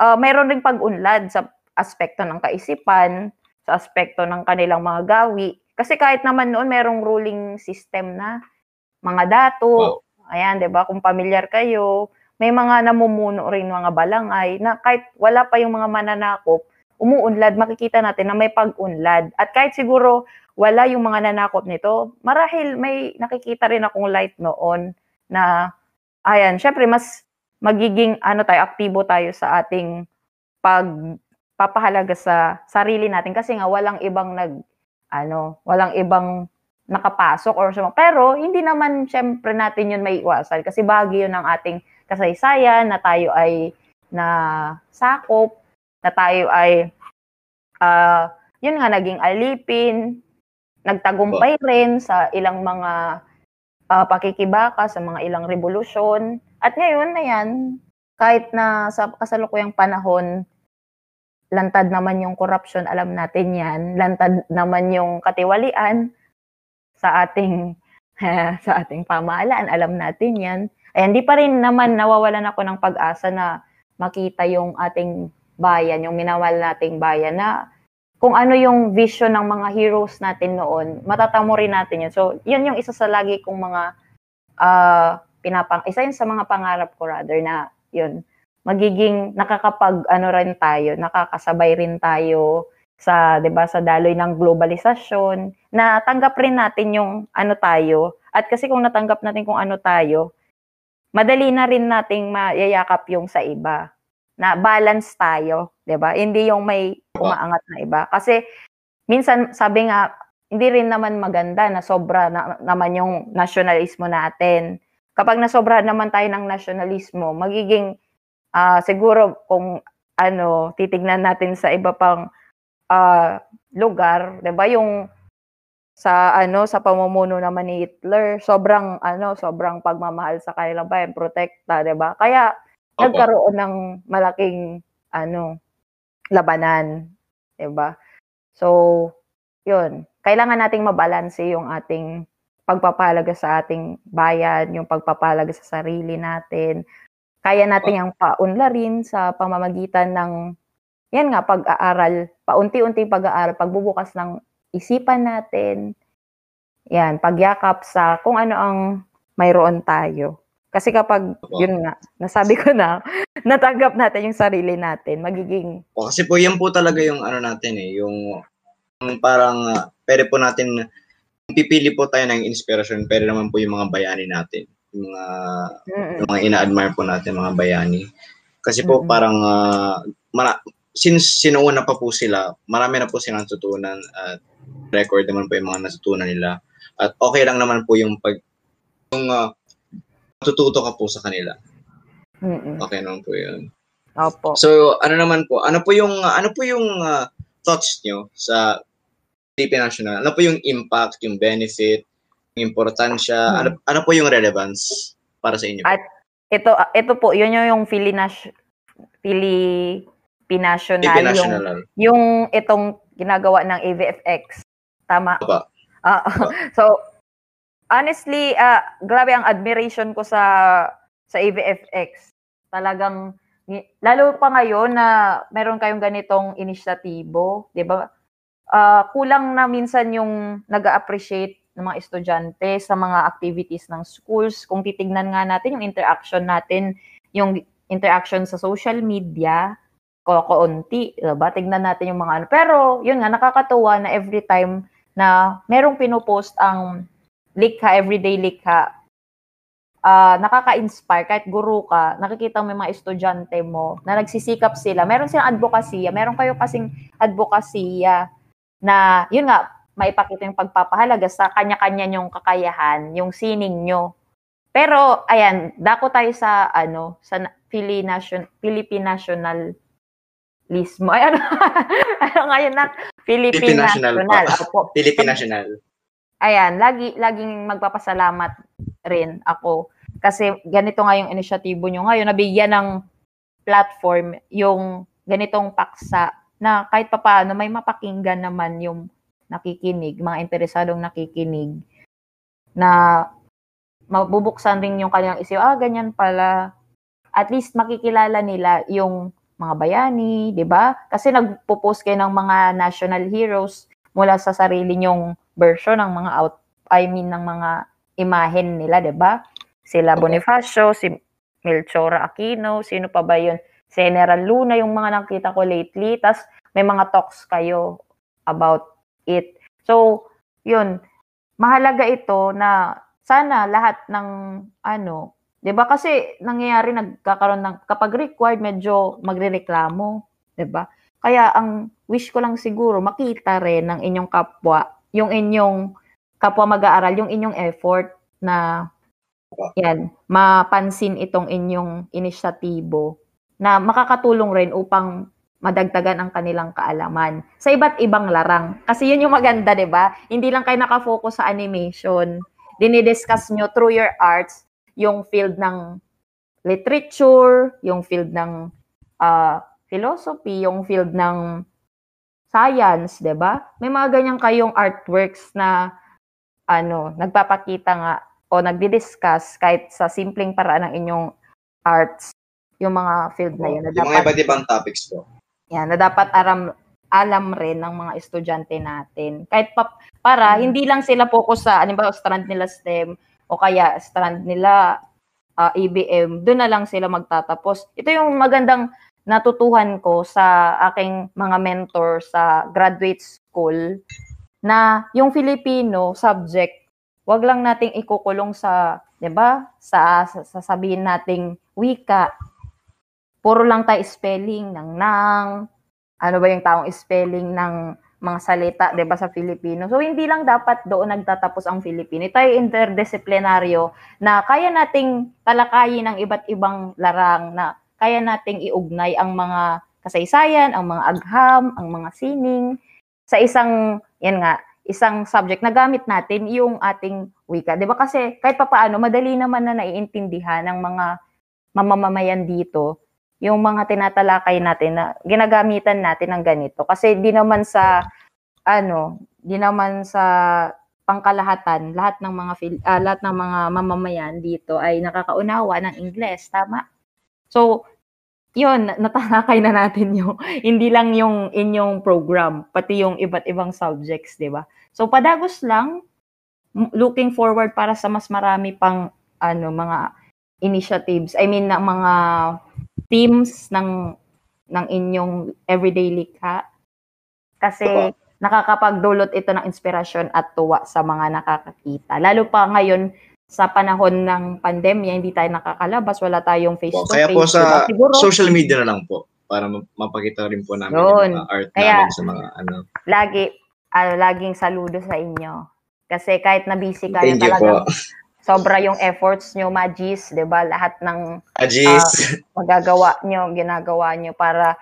uh, mayroon ring pag-unlad sa aspekto ng kaisipan, sa aspekto ng kanilang mga gawi. Kasi kahit naman noon merong ruling system na mga dato, wow. ayan, 'di ba? Kung pamilyar kayo, may mga namumuno rin mga balangay na kahit wala pa yung mga mananakop, umuunlad, makikita natin na may pag-unlad. At kahit siguro wala yung mga nanakop nito, marahil may nakikita rin akong light noon na ayan, syempre mas magiging ano tayo, aktibo tayo sa ating pagpapahalaga sa sarili natin kasi nga walang ibang nag ano, walang ibang nakapasok or so. Pero hindi naman syempre natin 'yun may iwasan kasi bahagi 'yun ng ating kasaysayan na tayo ay na sakop, na tayo ay uh, yun nga naging alipin, nagtagumpay rin sa ilang mga uh, pakikibaka sa mga ilang revolusyon. At ngayon na yan, kahit na sa kasalukuyang panahon, lantad naman yung corruption, alam natin yan. Lantad naman yung katiwalian sa ating sa ating pamahalaan, alam natin yan. Ay hindi pa rin naman nawawalan ako ng pag-asa na makita yung ating bayan, yung minawal nating bayan na kung ano yung vision ng mga heroes natin noon, matatamo rin natin yun. So, yun yung isa sa lagi kong mga uh, pinapang, isa yun sa mga pangarap ko rather na yun, magiging nakakapag ano rin tayo, nakakasabay rin tayo sa 'di ba sa daloy ng globalisasyon na tanggap rin natin yung ano tayo. At kasi kung natanggap natin kung ano tayo madali na rin nating mayayakap yung sa iba na balance tayo 'di ba? Hindi yung may umaangat na iba. Kasi minsan sabi nga hindi rin naman maganda na sobra na, naman yung nationalismo natin kapag nasobra naman tayo ng nationalismo magiging uh, siguro kung ano titignan natin sa iba pang uh, lugar, 'di ba? Yung sa ano sa pamumuno naman ni Hitler, sobrang ano, sobrang pagmamahal sa kanilang bayan, protekta, 'di ba? Kaya Opo. nagkaroon ng malaking ano labanan, 'di ba? So, 'yun. Kailangan nating mabalanse yung ating pagpapalaga sa ating bayan, yung pagpapalaga sa sarili natin. Kaya natin yung paunlarin sa pamamagitan ng yan nga, pag-aaral, paunti-unti pag-aaral, pagbubukas ng isipan natin, yan, pagyakap sa kung ano ang mayroon tayo. Kasi kapag, yun nga, nasabi ko na, natanggap natin yung sarili natin, magiging... O, kasi po, yan po talaga yung ano natin eh, yung, yung parang, uh, pwede po natin, pipili po tayo ng inspirasyon, pero naman po yung mga bayani natin, yung mga, mm-hmm. yung mga ina-admire po natin, mga bayani. Kasi po, mm-hmm. parang, uh, mara- since sinuuna pa po sila, marami na po silang natutunan at record naman po yung mga natutunan nila. At okay lang naman po yung pag yung uh, matututo ka po sa kanila. Mm-mm. Okay naman po 'yun. Opo. So, ano naman po? Ano po yung ano po yung uh, thoughts niyo sa Philippine National? Ano po yung impact, yung benefit, yung importansya, hmm. ano, ano po yung relevance para sa inyo? At ito ito po, yun yung, yung Philly National Philly Pinational, yung, yung itong ginagawa ng AVFX. Tama? Uh, so, honestly, uh, grabe ang admiration ko sa sa AVFX. Talagang, lalo pa ngayon na meron kayong ganitong inisyatibo, di ba? Uh, kulang na minsan yung nag-appreciate ng mga estudyante sa mga activities ng schools. Kung titignan nga natin yung interaction natin, yung interaction sa social media, kakaunti, diba? Tignan natin yung mga ano. Pero, yun nga, nakakatuwa na every time na merong pinopost ang likha, everyday likha, uh, nakaka-inspire, kahit guru ka, nakikita mo yung mga estudyante mo na nagsisikap sila. Meron silang advokasya, meron kayo kasing advokasya na, yun nga, maipakita yung pagpapahalaga sa kanya-kanya yung kakayahan, yung sining nyo. Pero, ayan, dako tayo sa, ano, sa Philippine National Lismo. Ay, ano, ano ngayon na? Philippine, Philippine National. National. Opo. Philippine National. Ayan, lagi, laging magpapasalamat rin ako. Kasi ganito nga yung inisyatibo nyo ngayon, nabigyan ng platform yung ganitong paksa na kahit papaano may mapakinggan naman yung nakikinig, mga interesadong nakikinig na mabubuksan rin yung kanilang isip, ah, ganyan pala. At least makikilala nila yung mga bayani, 'di ba? Kasi nagpo-post kayo ng mga national heroes mula sa sarili nyong version ng mga out I mean ng mga imahen nila, 'di ba? Sila Bonifacio, si Melchora Aquino, sino pa ba 'yun? General Luna yung mga nakita ko lately, tas may mga talks kayo about it. So, 'yun. Mahalaga ito na sana lahat ng ano 'Di ba kasi nangyayari nagkakaroon ng kapag required medyo magrereklamo, 'di ba? Kaya ang wish ko lang siguro makita rin ng inyong kapwa, yung inyong kapwa mag-aaral, yung inyong effort na yan, mapansin itong inyong inisyatibo na makakatulong rin upang madagdagan ang kanilang kaalaman sa iba't ibang larang. Kasi yun yung maganda, 'di ba? Hindi lang kayo nakafocus sa animation. Dinidiscuss nyo through your arts yung field ng literature, yung field ng uh, philosophy, yung field ng science, 'di ba? May mga ganyan kayong artworks na ano, nagpapakita nga o nagdi-discuss kahit sa simpleng paraan ng inyong arts yung mga field na yun. Na yung dapat, mga iba't ibang topics po. Yan, na dapat aram, alam rin ng mga estudyante natin. Kahit pa, para, hmm. hindi lang sila focus sa, ba, strand nila STEM, o kaya strand nila uh, ah, ABM, doon na lang sila magtatapos. Ito yung magandang natutuhan ko sa aking mga mentor sa graduate school na yung Filipino subject, wag lang nating ikukulong sa, 'di ba? Sa sasabihin nating wika. Puro lang tayo spelling ng nang, ano ba yung taong spelling ng mga salita, 'di ba sa Filipino. So hindi lang dapat doon nagtatapos ang Filipino. Ito ay interdisciplinaryo na kaya nating talakayin ng iba't ibang larang na kaya nating iugnay ang mga kasaysayan, ang mga agham, ang mga sining sa isang yan nga, isang subject na gamit natin yung ating wika. 'Di ba kasi kahit papaano madali naman na naiintindihan ng mga mamamayan dito yung mga tinatalakay natin na ginagamitan natin ng ganito kasi di naman sa ano, di naman sa pangkalahatan lahat ng mga uh, lahat ng mga mamamayan dito ay nakakaunawa ng Ingles, tama? So, yun, natalakay na natin yung, hindi lang yung inyong program, pati yung iba't ibang subjects, di ba? So, padagos lang, looking forward para sa mas marami pang, ano, mga initiatives, I mean, ng mga teams ng, ng inyong everyday likha. Kasi, nakakapagdulot ito ng inspirasyon at tuwa sa mga nakakakita. Lalo pa ngayon, sa panahon ng pandemya, hindi tayo nakakalabas, wala tayong face-to-face. Kaya po sa Siguro, social media na lang po para mapakita rin po namin yun. yung mga art Kaya, namin sa mga ano. Lagi, ano, laging saludo sa inyo. Kasi kahit na busy kayo talaga, sobra yung efforts nyo, Magis, di ba? Lahat ng Magis. Uh, magagawa nyo, ginagawa nyo para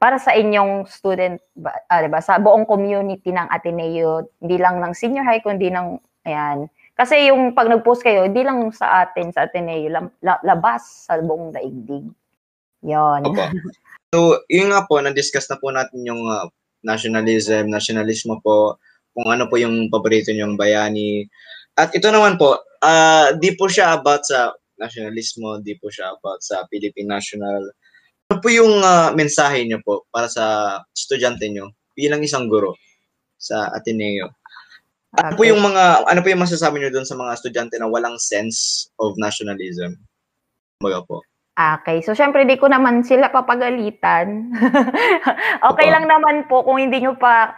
para sa inyong student, uh, di ba? Sa buong community ng Ateneo, hindi lang ng senior high, kundi ng, ayan, kasi yung pag nag-post kayo, hindi lang sa atin, sa Ateneo, labas sa buong daigdig. Yon. Okay. So, yun nga po, na-discuss na po natin yung uh, nationalism, nationalismo po, kung ano po yung paborito niyong bayani. At ito naman po, uh, di po siya about sa nationalismo, di po siya about sa Philippine National. Ano po yung uh, mensahe niyo po para sa estudyante niyo bilang isang guro sa Ateneo? Ano po yung mga ano po yung masasabi niyo doon sa mga estudyante na walang sense of nationalism? Mga po. Okay, so syempre di ko naman sila papagalitan. okay lang naman po kung hindi niyo pa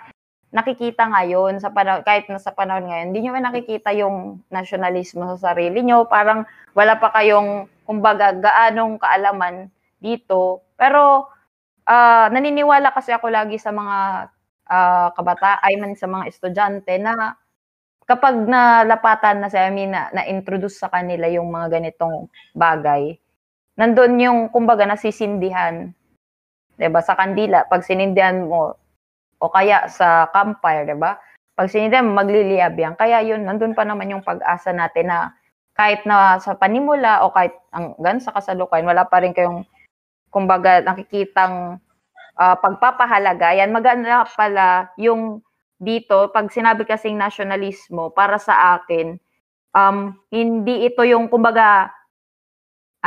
nakikita ngayon sa panahon kahit na sa panahon ngayon, hindi niyo pa nakikita yung nationalismo sa sarili niyo, parang wala pa kayong kumbaga gaanong kaalaman dito. Pero uh, naniniwala kasi ako lagi sa mga uh, kabata, I mean sa mga estudyante na kapag nalapatan na sa I mean, na, na-introduce sa kanila yung mga ganitong bagay, nandun yung, kumbaga, nasisindihan. 'di ba Sa kandila, pag sinindihan mo, o kaya sa campfire, 'di ba Pag sinindihan mo, magliliyab yan. Kaya yun, nandun pa naman yung pag-asa natin na kahit na sa panimula o kahit hanggang sa kasalukuyan, wala pa rin kayong, kumbaga, nakikitang uh, pagpapahalaga. Yan, maganda pala yung dito, pag sinabi kasing nationalismo, para sa akin, um, hindi ito yung, kumbaga,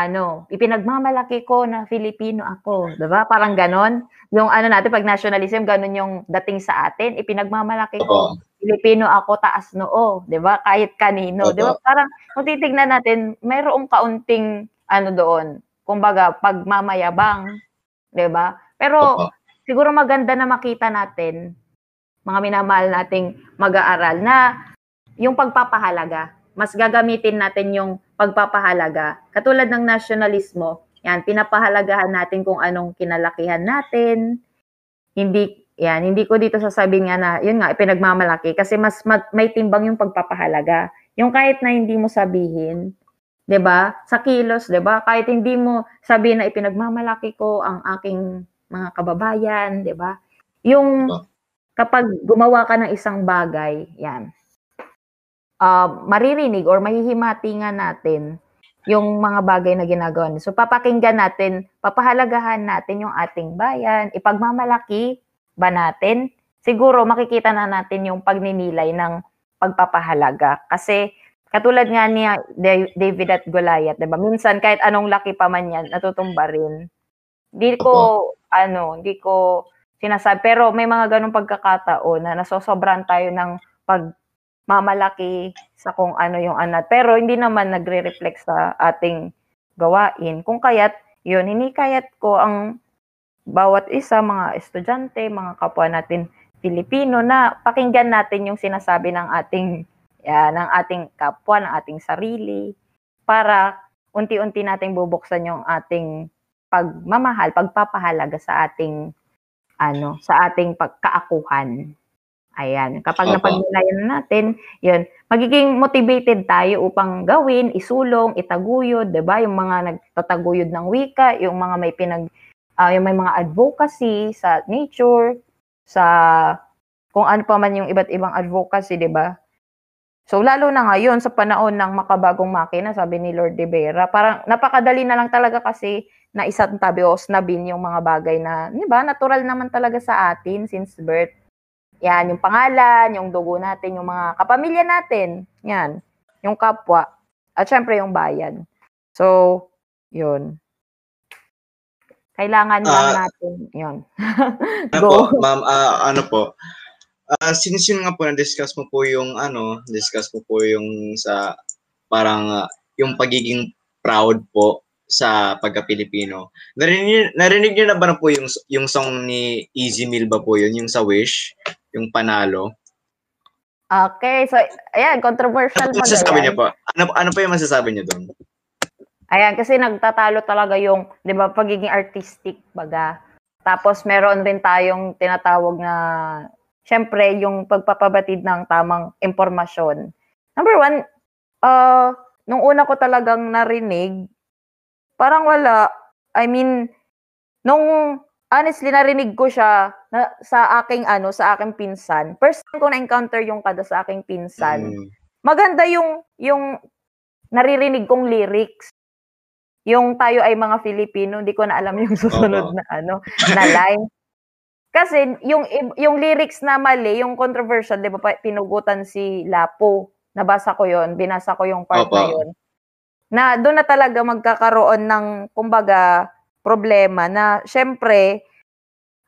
ano, ipinagmamalaki ko na Filipino ako, 'di ba? Parang ganon. Yung ano natin pag nationalism, ganon yung dating sa atin, ipinagmamalaki ko Filipino ako taas noo, 'di ba? Kahit kanino, 'di ba? Parang kung titignan natin, mayroong kaunting ano doon, kumbaga pagmamayabang, 'di ba? Pero siguro maganda na makita natin mga minamahal nating mag-aaral na yung pagpapahalaga. Mas gagamitin natin yung pagpapahalaga. Katulad ng nationalismo, yan, pinapahalagahan natin kung anong kinalakihan natin. Hindi, yan, hindi ko dito sasabihin nga na, yun nga, pinagmamalaki. Kasi mas may timbang yung pagpapahalaga. Yung kahit na hindi mo sabihin, 'di ba? Sa kilos, 'di ba? Kahit hindi mo sabihin na ipinagmamalaki ko ang aking mga kababayan, 'di ba? Yung kapag gumawa ka ng isang bagay, yan, uh, maririnig or mahihimati nga natin yung mga bagay na ginagawa niya. So, papakinggan natin, papahalagahan natin yung ating bayan, ipagmamalaki ba natin? Siguro makikita na natin yung pagninilay ng pagpapahalaga. Kasi katulad nga ni David at Goliath, 'di ba? Minsan kahit anong laki pa man 'yan, natutumba rin. Hindi ko ano, hindi ko sinasabi. Pero may mga ganong pagkakataon na nasosobran tayo ng pagmamalaki sa kung ano yung anat. Pero hindi naman nagre-reflect sa ating gawain. Kung kaya't, yun, hinikayat ko ang bawat isa, mga estudyante, mga kapwa natin Pilipino na pakinggan natin yung sinasabi ng ating yan, ng ating kapwa, ng ating sarili para unti-unti nating bubuksan yung ating pagmamahal, pagpapahalaga sa ating ano, sa ating pagkaakuhan. Ayan, kapag Opo. napagnilayan natin, yun, magiging motivated tayo upang gawin, isulong, itaguyod, 'di ba? Yung mga nagtataguyod ng wika, yung mga may pinag uh, yung may mga advocacy sa nature, sa kung ano pa man yung iba't ibang advocacy, 'di ba? So lalo na ngayon sa panahon ng makabagong makina, sabi ni Lord De Vera, parang napakadali na lang talaga kasi na isang tabi o snabin yung mga bagay na, 'di ba? Natural naman talaga sa atin since birth. Yan, yung pangalan, yung dugo natin, yung mga kapamilya natin. Yan, yung kapwa. At syempre yung bayan. So, yun. Kailangan lang uh, natin, yun. ano Go. po, ma'am, uh, ano po, uh, since yun nga po, na-discuss mo po yung, ano, discuss mo po yung sa, parang, uh, yung pagiging proud po sa pagka-Pilipino. Narinig, narinig niyo na ba na po yung, yung song ni Easy Meal ba po yun, yung sa Wish? Yung panalo. Okay, so ayan, controversial ano pa masasabi niyo po? Ano, ano pa yung masasabi niyo doon? Ayan, kasi nagtatalo talaga yung, di ba, pagiging artistic, baga. Tapos meron rin tayong tinatawag na, syempre, yung pagpapabatid ng tamang impormasyon. Number one, uh, nung una ko talagang narinig, parang wala. I mean, nung honestly narinig ko siya na, sa aking ano, sa aking pinsan. First time ko na encounter yung kada sa aking pinsan. Mm. Maganda yung yung naririnig kong lyrics. Yung tayo ay mga Filipino, hindi ko na alam yung susunod oh, na ano, na line. Kasi yung yung lyrics na mali, yung controversial, 'di ba, pinugutan si Lapo. Nabasa ko 'yon, binasa ko yung part Opo. na 'yon. Na doon na talaga magkakaroon ng kumbaga problema na syempre,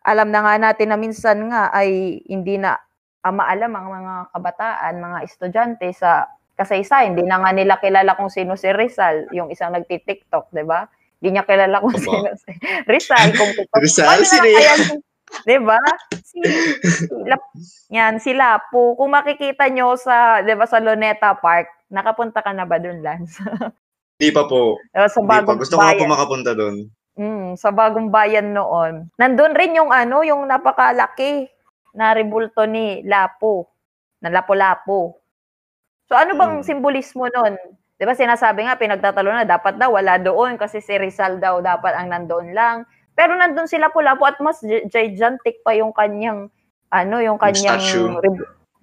alam na nga natin na minsan nga ay hindi na uh, maalam ang mga kabataan, mga estudyante sa kasaysayan. Hindi na nga nila kilala kung sino si Rizal, yung isang nagti-TikTok, di ba? Hindi niya kilala kung Opo. sino si Rizal. Kung Rizal, si Rizal. Di ba? Si, Lap, yan, si Lapo. Kung makikita nyo sa, di ba, sa Luneta Park, nakapunta ka na ba doon, Lance? Hindi pa po. Sa bagong Gusto ko po makapunta doon. Mm, sa bagong bayan noon. Nandun rin yung ano, yung napakalaki na rebulto ni Lapo, na Lapo-Lapo. So ano bang hmm. simbolismo noon? 'Di ba sinasabi nga pinagtatalo na dapat daw wala doon kasi si Rizal daw dapat ang nandoon lang. Pero nandun si Lapu-Lapu at mas gigantic pa yung kanyang ano, yung kanyang statue.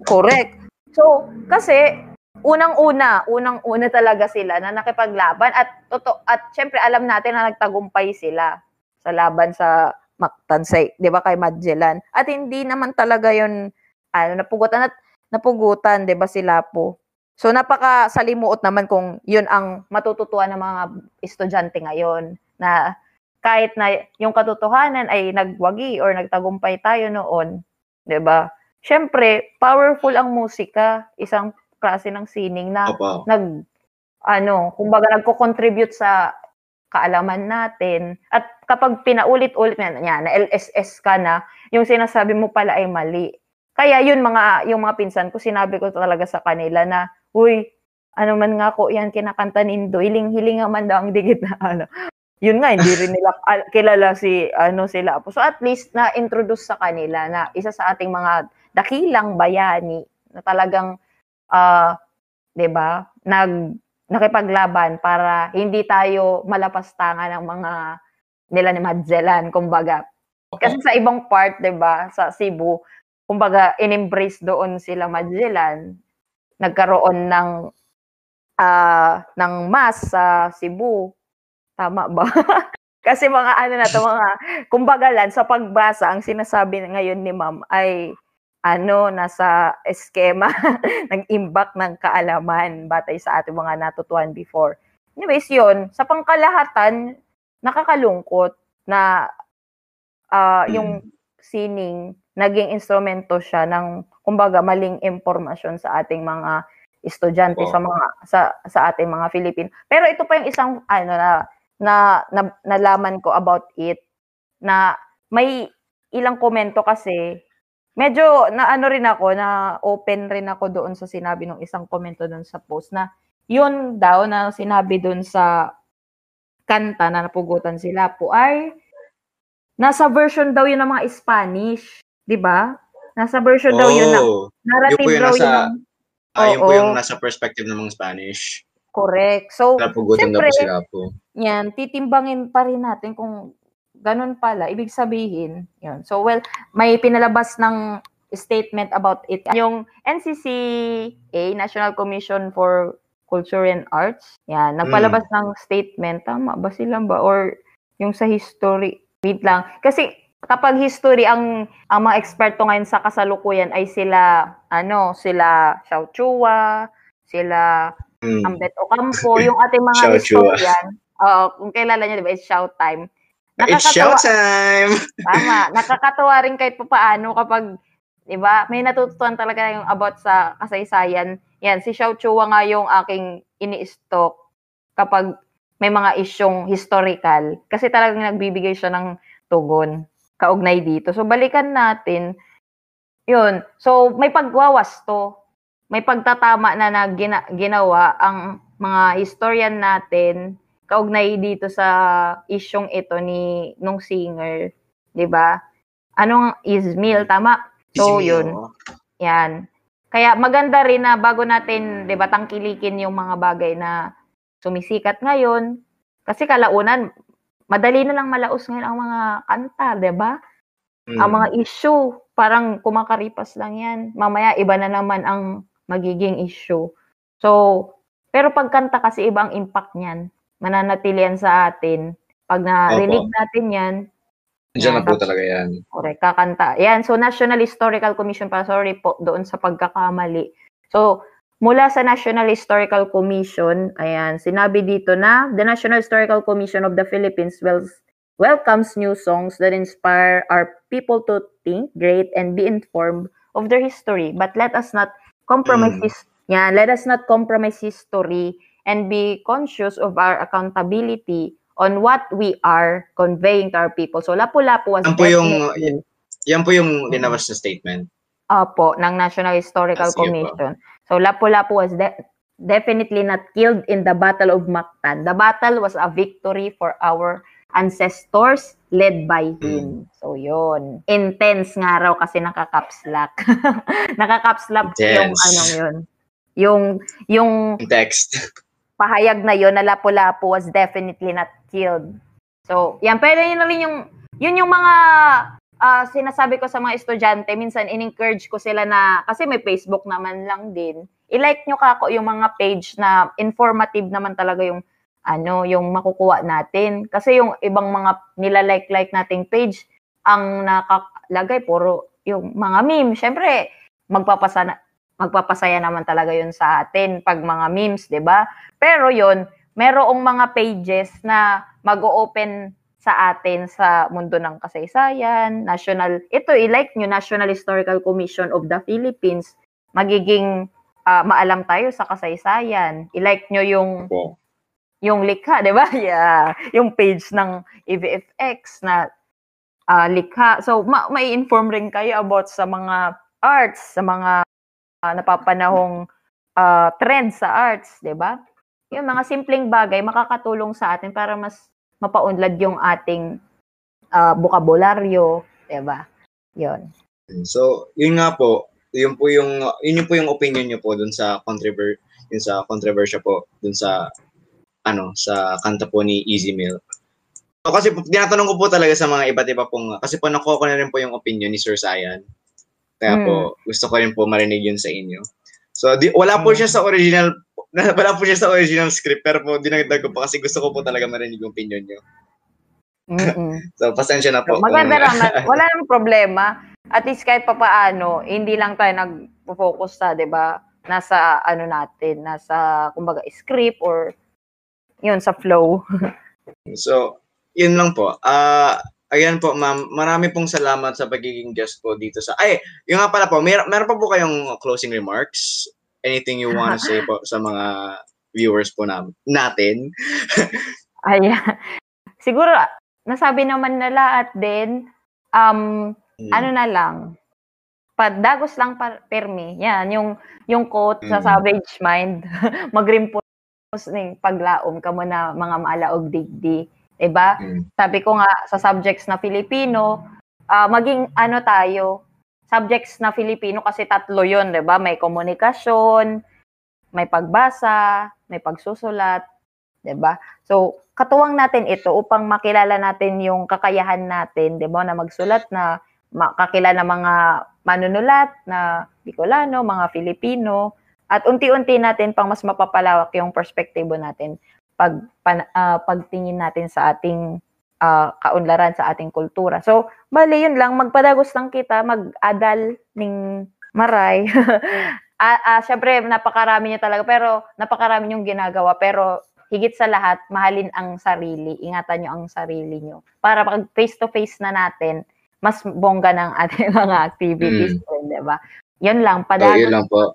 correct. So, kasi unang-una, unang-una talaga sila na nakipaglaban at toto at syempre alam natin na nagtagumpay sila sa laban sa Mactansay, 'di ba kay Magellan. At hindi naman talaga 'yon ano napugutan at napugutan, 'di ba sila po. So napaka salimuot naman kung 'yun ang matututuan ng mga estudyante ngayon na kahit na yung katotohanan ay nagwagi or nagtagumpay tayo noon, 'di ba? Syempre, powerful ang musika, isang klase ng sining na Opo. nag ano, kumbaga nagko-contribute sa kaalaman natin. At kapag pinaulit-ulit na niya, na LSS ka na, yung sinasabi mo pala ay mali. Kaya yun mga yung mga pinsan ko sinabi ko talaga sa kanila na, "Uy, ano man nga ko yan kinakanta nindo, hiling-hiling man daw ang digit na ano." Yun nga hindi rin nila kilala si ano sila. So at least na introduce sa kanila na isa sa ating mga dakilang bayani na talagang uh, 'di ba? Nag nakipaglaban para hindi tayo malapastangan ng mga nila ni Magellan, kumbaga. Kasi sa ibang part, 'di ba, sa Cebu, kumbaga in-embrace doon sila Magellan, nagkaroon ng uh, ng mass sa Cebu. Tama ba? Kasi mga ano na to, mga kumbaga lan sa pagbasa, ang sinasabi ngayon ni Ma'am ay ano, nasa eskema, nag-imbak ng kaalaman batay sa ating mga natutuhan before. Anyways, yun, sa pangkalahatan, nakakalungkot na uh, yung sining, naging instrumento siya ng, kumbaga, maling impormasyon sa ating mga estudyante oh. sa mga sa sa ating mga Filipino. Pero ito pa yung isang ano na na, na nalaman ko about it na may ilang komento kasi medyo na ano rin ako na open rin ako doon sa sinabi ng isang komento doon sa post na yun daw na sinabi doon sa kanta na napugutan sila po ay nasa version daw yun ng mga Spanish, 'di ba? Nasa version oh, daw yun ng narrative yun daw nasa, yun. Ng, ah, yun po yung nasa perspective ng mga Spanish. Correct. So, Napugutan daw po sila po. Yan, titimbangin pa rin natin kung ganun pala, ibig sabihin, yun. So, well, may pinalabas ng statement about it. Yung NCCA, National Commission for Culture and Arts. Yan, nagpalabas mm. ng statement. Tama ba sila ba? Or yung sa history. Wait lang. Kasi kapag history ang ang mga eksperto ngayon sa kasalukuyan ay sila ano, sila Xiao Chua, sila mm. Ambet Ocampo, yung ating mga historian. Uh, kung kilala niyo, di ba, it's shout time. It's shout time! Tama. Nakakatawa rin kahit paano kapag, di ba, may natututuan talaga yung about sa kasaysayan yan, si Xiao Chua nga yung aking ini-stock kapag may mga isyong historical. Kasi talagang nagbibigay siya ng tugon kaugnay dito. So, balikan natin. Yun. So, may pagwawasto. May pagtatama na, na gina, ginawa ang mga historian natin kaugnay dito sa isyong ito ni nung singer, 'di ba? Anong Ismail tama? So Ismail. yun. Yan. Kaya maganda rin na bago natin, 'di ba, tangkilikin yung mga bagay na sumisikat ngayon. Kasi kalaunan, madali na lang malaos ngayon ang mga kanta, 'di ba? Mm. Ang mga issue, parang kumakaripas lang 'yan. Mamaya iba na naman ang magiging issue. So, pero pagkanta kasi ibang impact niyan. Mananatili yan sa atin. Pag na-relieve natin yan, Diyan na po talaga yan. Correct, kakanta. Yan, so National Historical Commission pa, sorry po doon sa pagkakamali. So, mula sa National Historical Commission, ayan, sinabi dito na, the National Historical Commission of the Philippines will welcomes new songs that inspire our people to think great and be informed of their history. But let us not compromise mm. his, yeah, let us not compromise history and be conscious of our accountability on what we are conveying to our people. So Lapu-Lapu was yan po yung yan po yung linabas na statement. Opo, ng National Historical That's Commission. So Lapu-Lapu was de- definitely not killed in the Battle of Mactan. The battle was a victory for our ancestors led by hmm. him. Mm. So, yun. Intense nga raw kasi nakakapslak. nakakapslak yung ano yun. Yung, yung... Text pahayag na yon na Lapu-Lapu was definitely not killed. So, yan. Pero yun na rin yung, yun yung mga uh, sinasabi ko sa mga estudyante, minsan in-encourage ko sila na, kasi may Facebook naman lang din, i-like nyo kako yung mga page na informative naman talaga yung ano, yung makukuha natin. Kasi yung ibang mga nila-like-like nating page, ang nakalagay puro yung mga meme. Syempre, magpapasana, magpapasaya naman talaga yun sa atin pag mga memes, 'di ba? Pero yun, merong mga pages na mag-open sa atin sa mundo ng kasaysayan, national, ito i-like nyo, National Historical Commission of the Philippines, magiging uh, maalam tayo sa kasaysayan. I-like nyo yung okay. yung likha, 'di ba? Yeah, yung page ng EVFX na uh, likha. So ma- may inform rin kayo about sa mga arts, sa mga uh, napapanahong uh, trend sa arts, 'di ba? Yung mga simpleng bagay makakatulong sa atin para mas mapaunlad yung ating uh, bokabularyo, 'di ba? 'Yon. So, yun nga po, yun po yung yun yung po yung opinion niyo po dun sa controver yun sa controversial po dun sa ano sa kanta po ni Easy Meal. So, kasi tinatanong ko po talaga sa mga iba't iba pong kasi po nakuha ko na rin po yung opinion ni Sir Sayan kaya mm. po, hmm. gusto ko rin po marinig yun sa inyo. So, di, wala po hmm. siya sa original, wala po siya sa original script, pero po, dinagdag ko po kasi gusto ko po talaga marinig yung opinion nyo. so, pasensya na po. So, maganda naman. Wala namang problema. At least kahit pa paano, hindi lang tayo nag-focus sa, di ba, nasa ano natin, nasa, kumbaga, script or yun, sa flow. so, yun lang po. Ah, uh, Ayan po, ma'am. Marami pong salamat sa pagiging guest po dito sa... Ay, yung nga pala po, mer meron pa po kayong closing remarks? Anything you want to say po sa mga viewers po na natin? Ayan. Siguro, nasabi naman nila at din, um, mm. ano na lang, padagos lang pa, permi. Yan, yung, yung quote mm. sa Savage Mind, magrimpos ng paglaom ka mo na mga maalaog digdi. Diba? Mm. Sabi ko nga, sa subjects na Filipino, uh, maging ano tayo, subjects na Filipino kasi tatlo yon di ba? May komunikasyon, may pagbasa, may pagsusulat, 'di ba? So, katuwang natin ito upang makilala natin yung kakayahan natin, 'di ba, na magsulat na makakilala mga manunulat na Bicolano, mga Filipino, at unti-unti natin pang mas mapapalawak yung perspektibo natin pag pan, uh, pagtingin natin sa ating uh, kaunlaran sa ating kultura. So, bali yun lang, magpadagos lang kita, mag-adal ning maray ah, ah, syempre, napakarami niyo talaga, pero napakarami niyong ginagawa, pero higit sa lahat, mahalin ang sarili, ingatan niyo ang sarili niyo. Para pag face-to-face na natin, mas bongga ng ating mga activities, mm. di ba? Yan lang, padagan. Oh, yun lang po.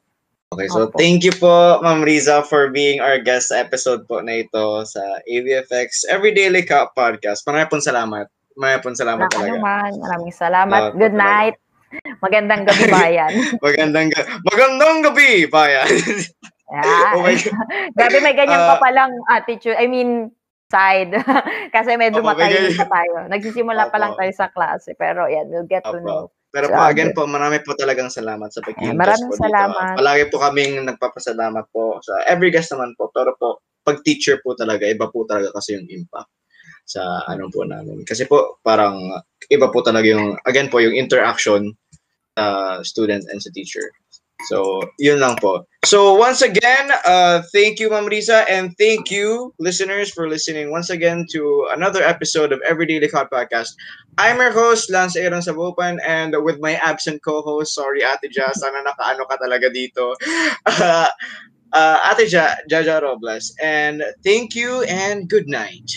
Okay, so Opo. thank you po, Ma'am Riza, for being our guest sa episode po na ito sa AVFX Everyday Lika Podcast. Maraming pong salamat. Maraming pong salamat na, talaga. Naman. Maraming salamat. Uh, Good night. Magandang gabi, bayan. magandang, ga- magandang gabi, bayan. yeah. oh Gabi may ganyan uh, pa palang attitude. I mean, side. Kasi medyo oh, matayin pa tayo. Nagsisimula pa lang tayo sa klase. Pero yan, we'll get to know. Pero po, again po, marami po talagang salamat sa pag-invest Maraming po salamat. Dito. Palagi po kaming nagpapasalamat po sa every guest naman po. Pero po, pag teacher po talaga, iba po talaga kasi yung impact sa ano po namin. Kasi po, parang iba po talaga yung, again po, yung interaction uh, student and sa teacher. So, yun lang po. So, once again, uh, thank you, Ma'am Risa, and thank you, listeners, for listening once again to another episode of Everyday Likot Podcast. I'm your host, Lance Aaron Sabupan, and with my absent co-host, sorry, Ate Ja, sana nakaano ka talaga dito. Uh, uh, Ate Ja, Jaja Robles. And thank you and good night.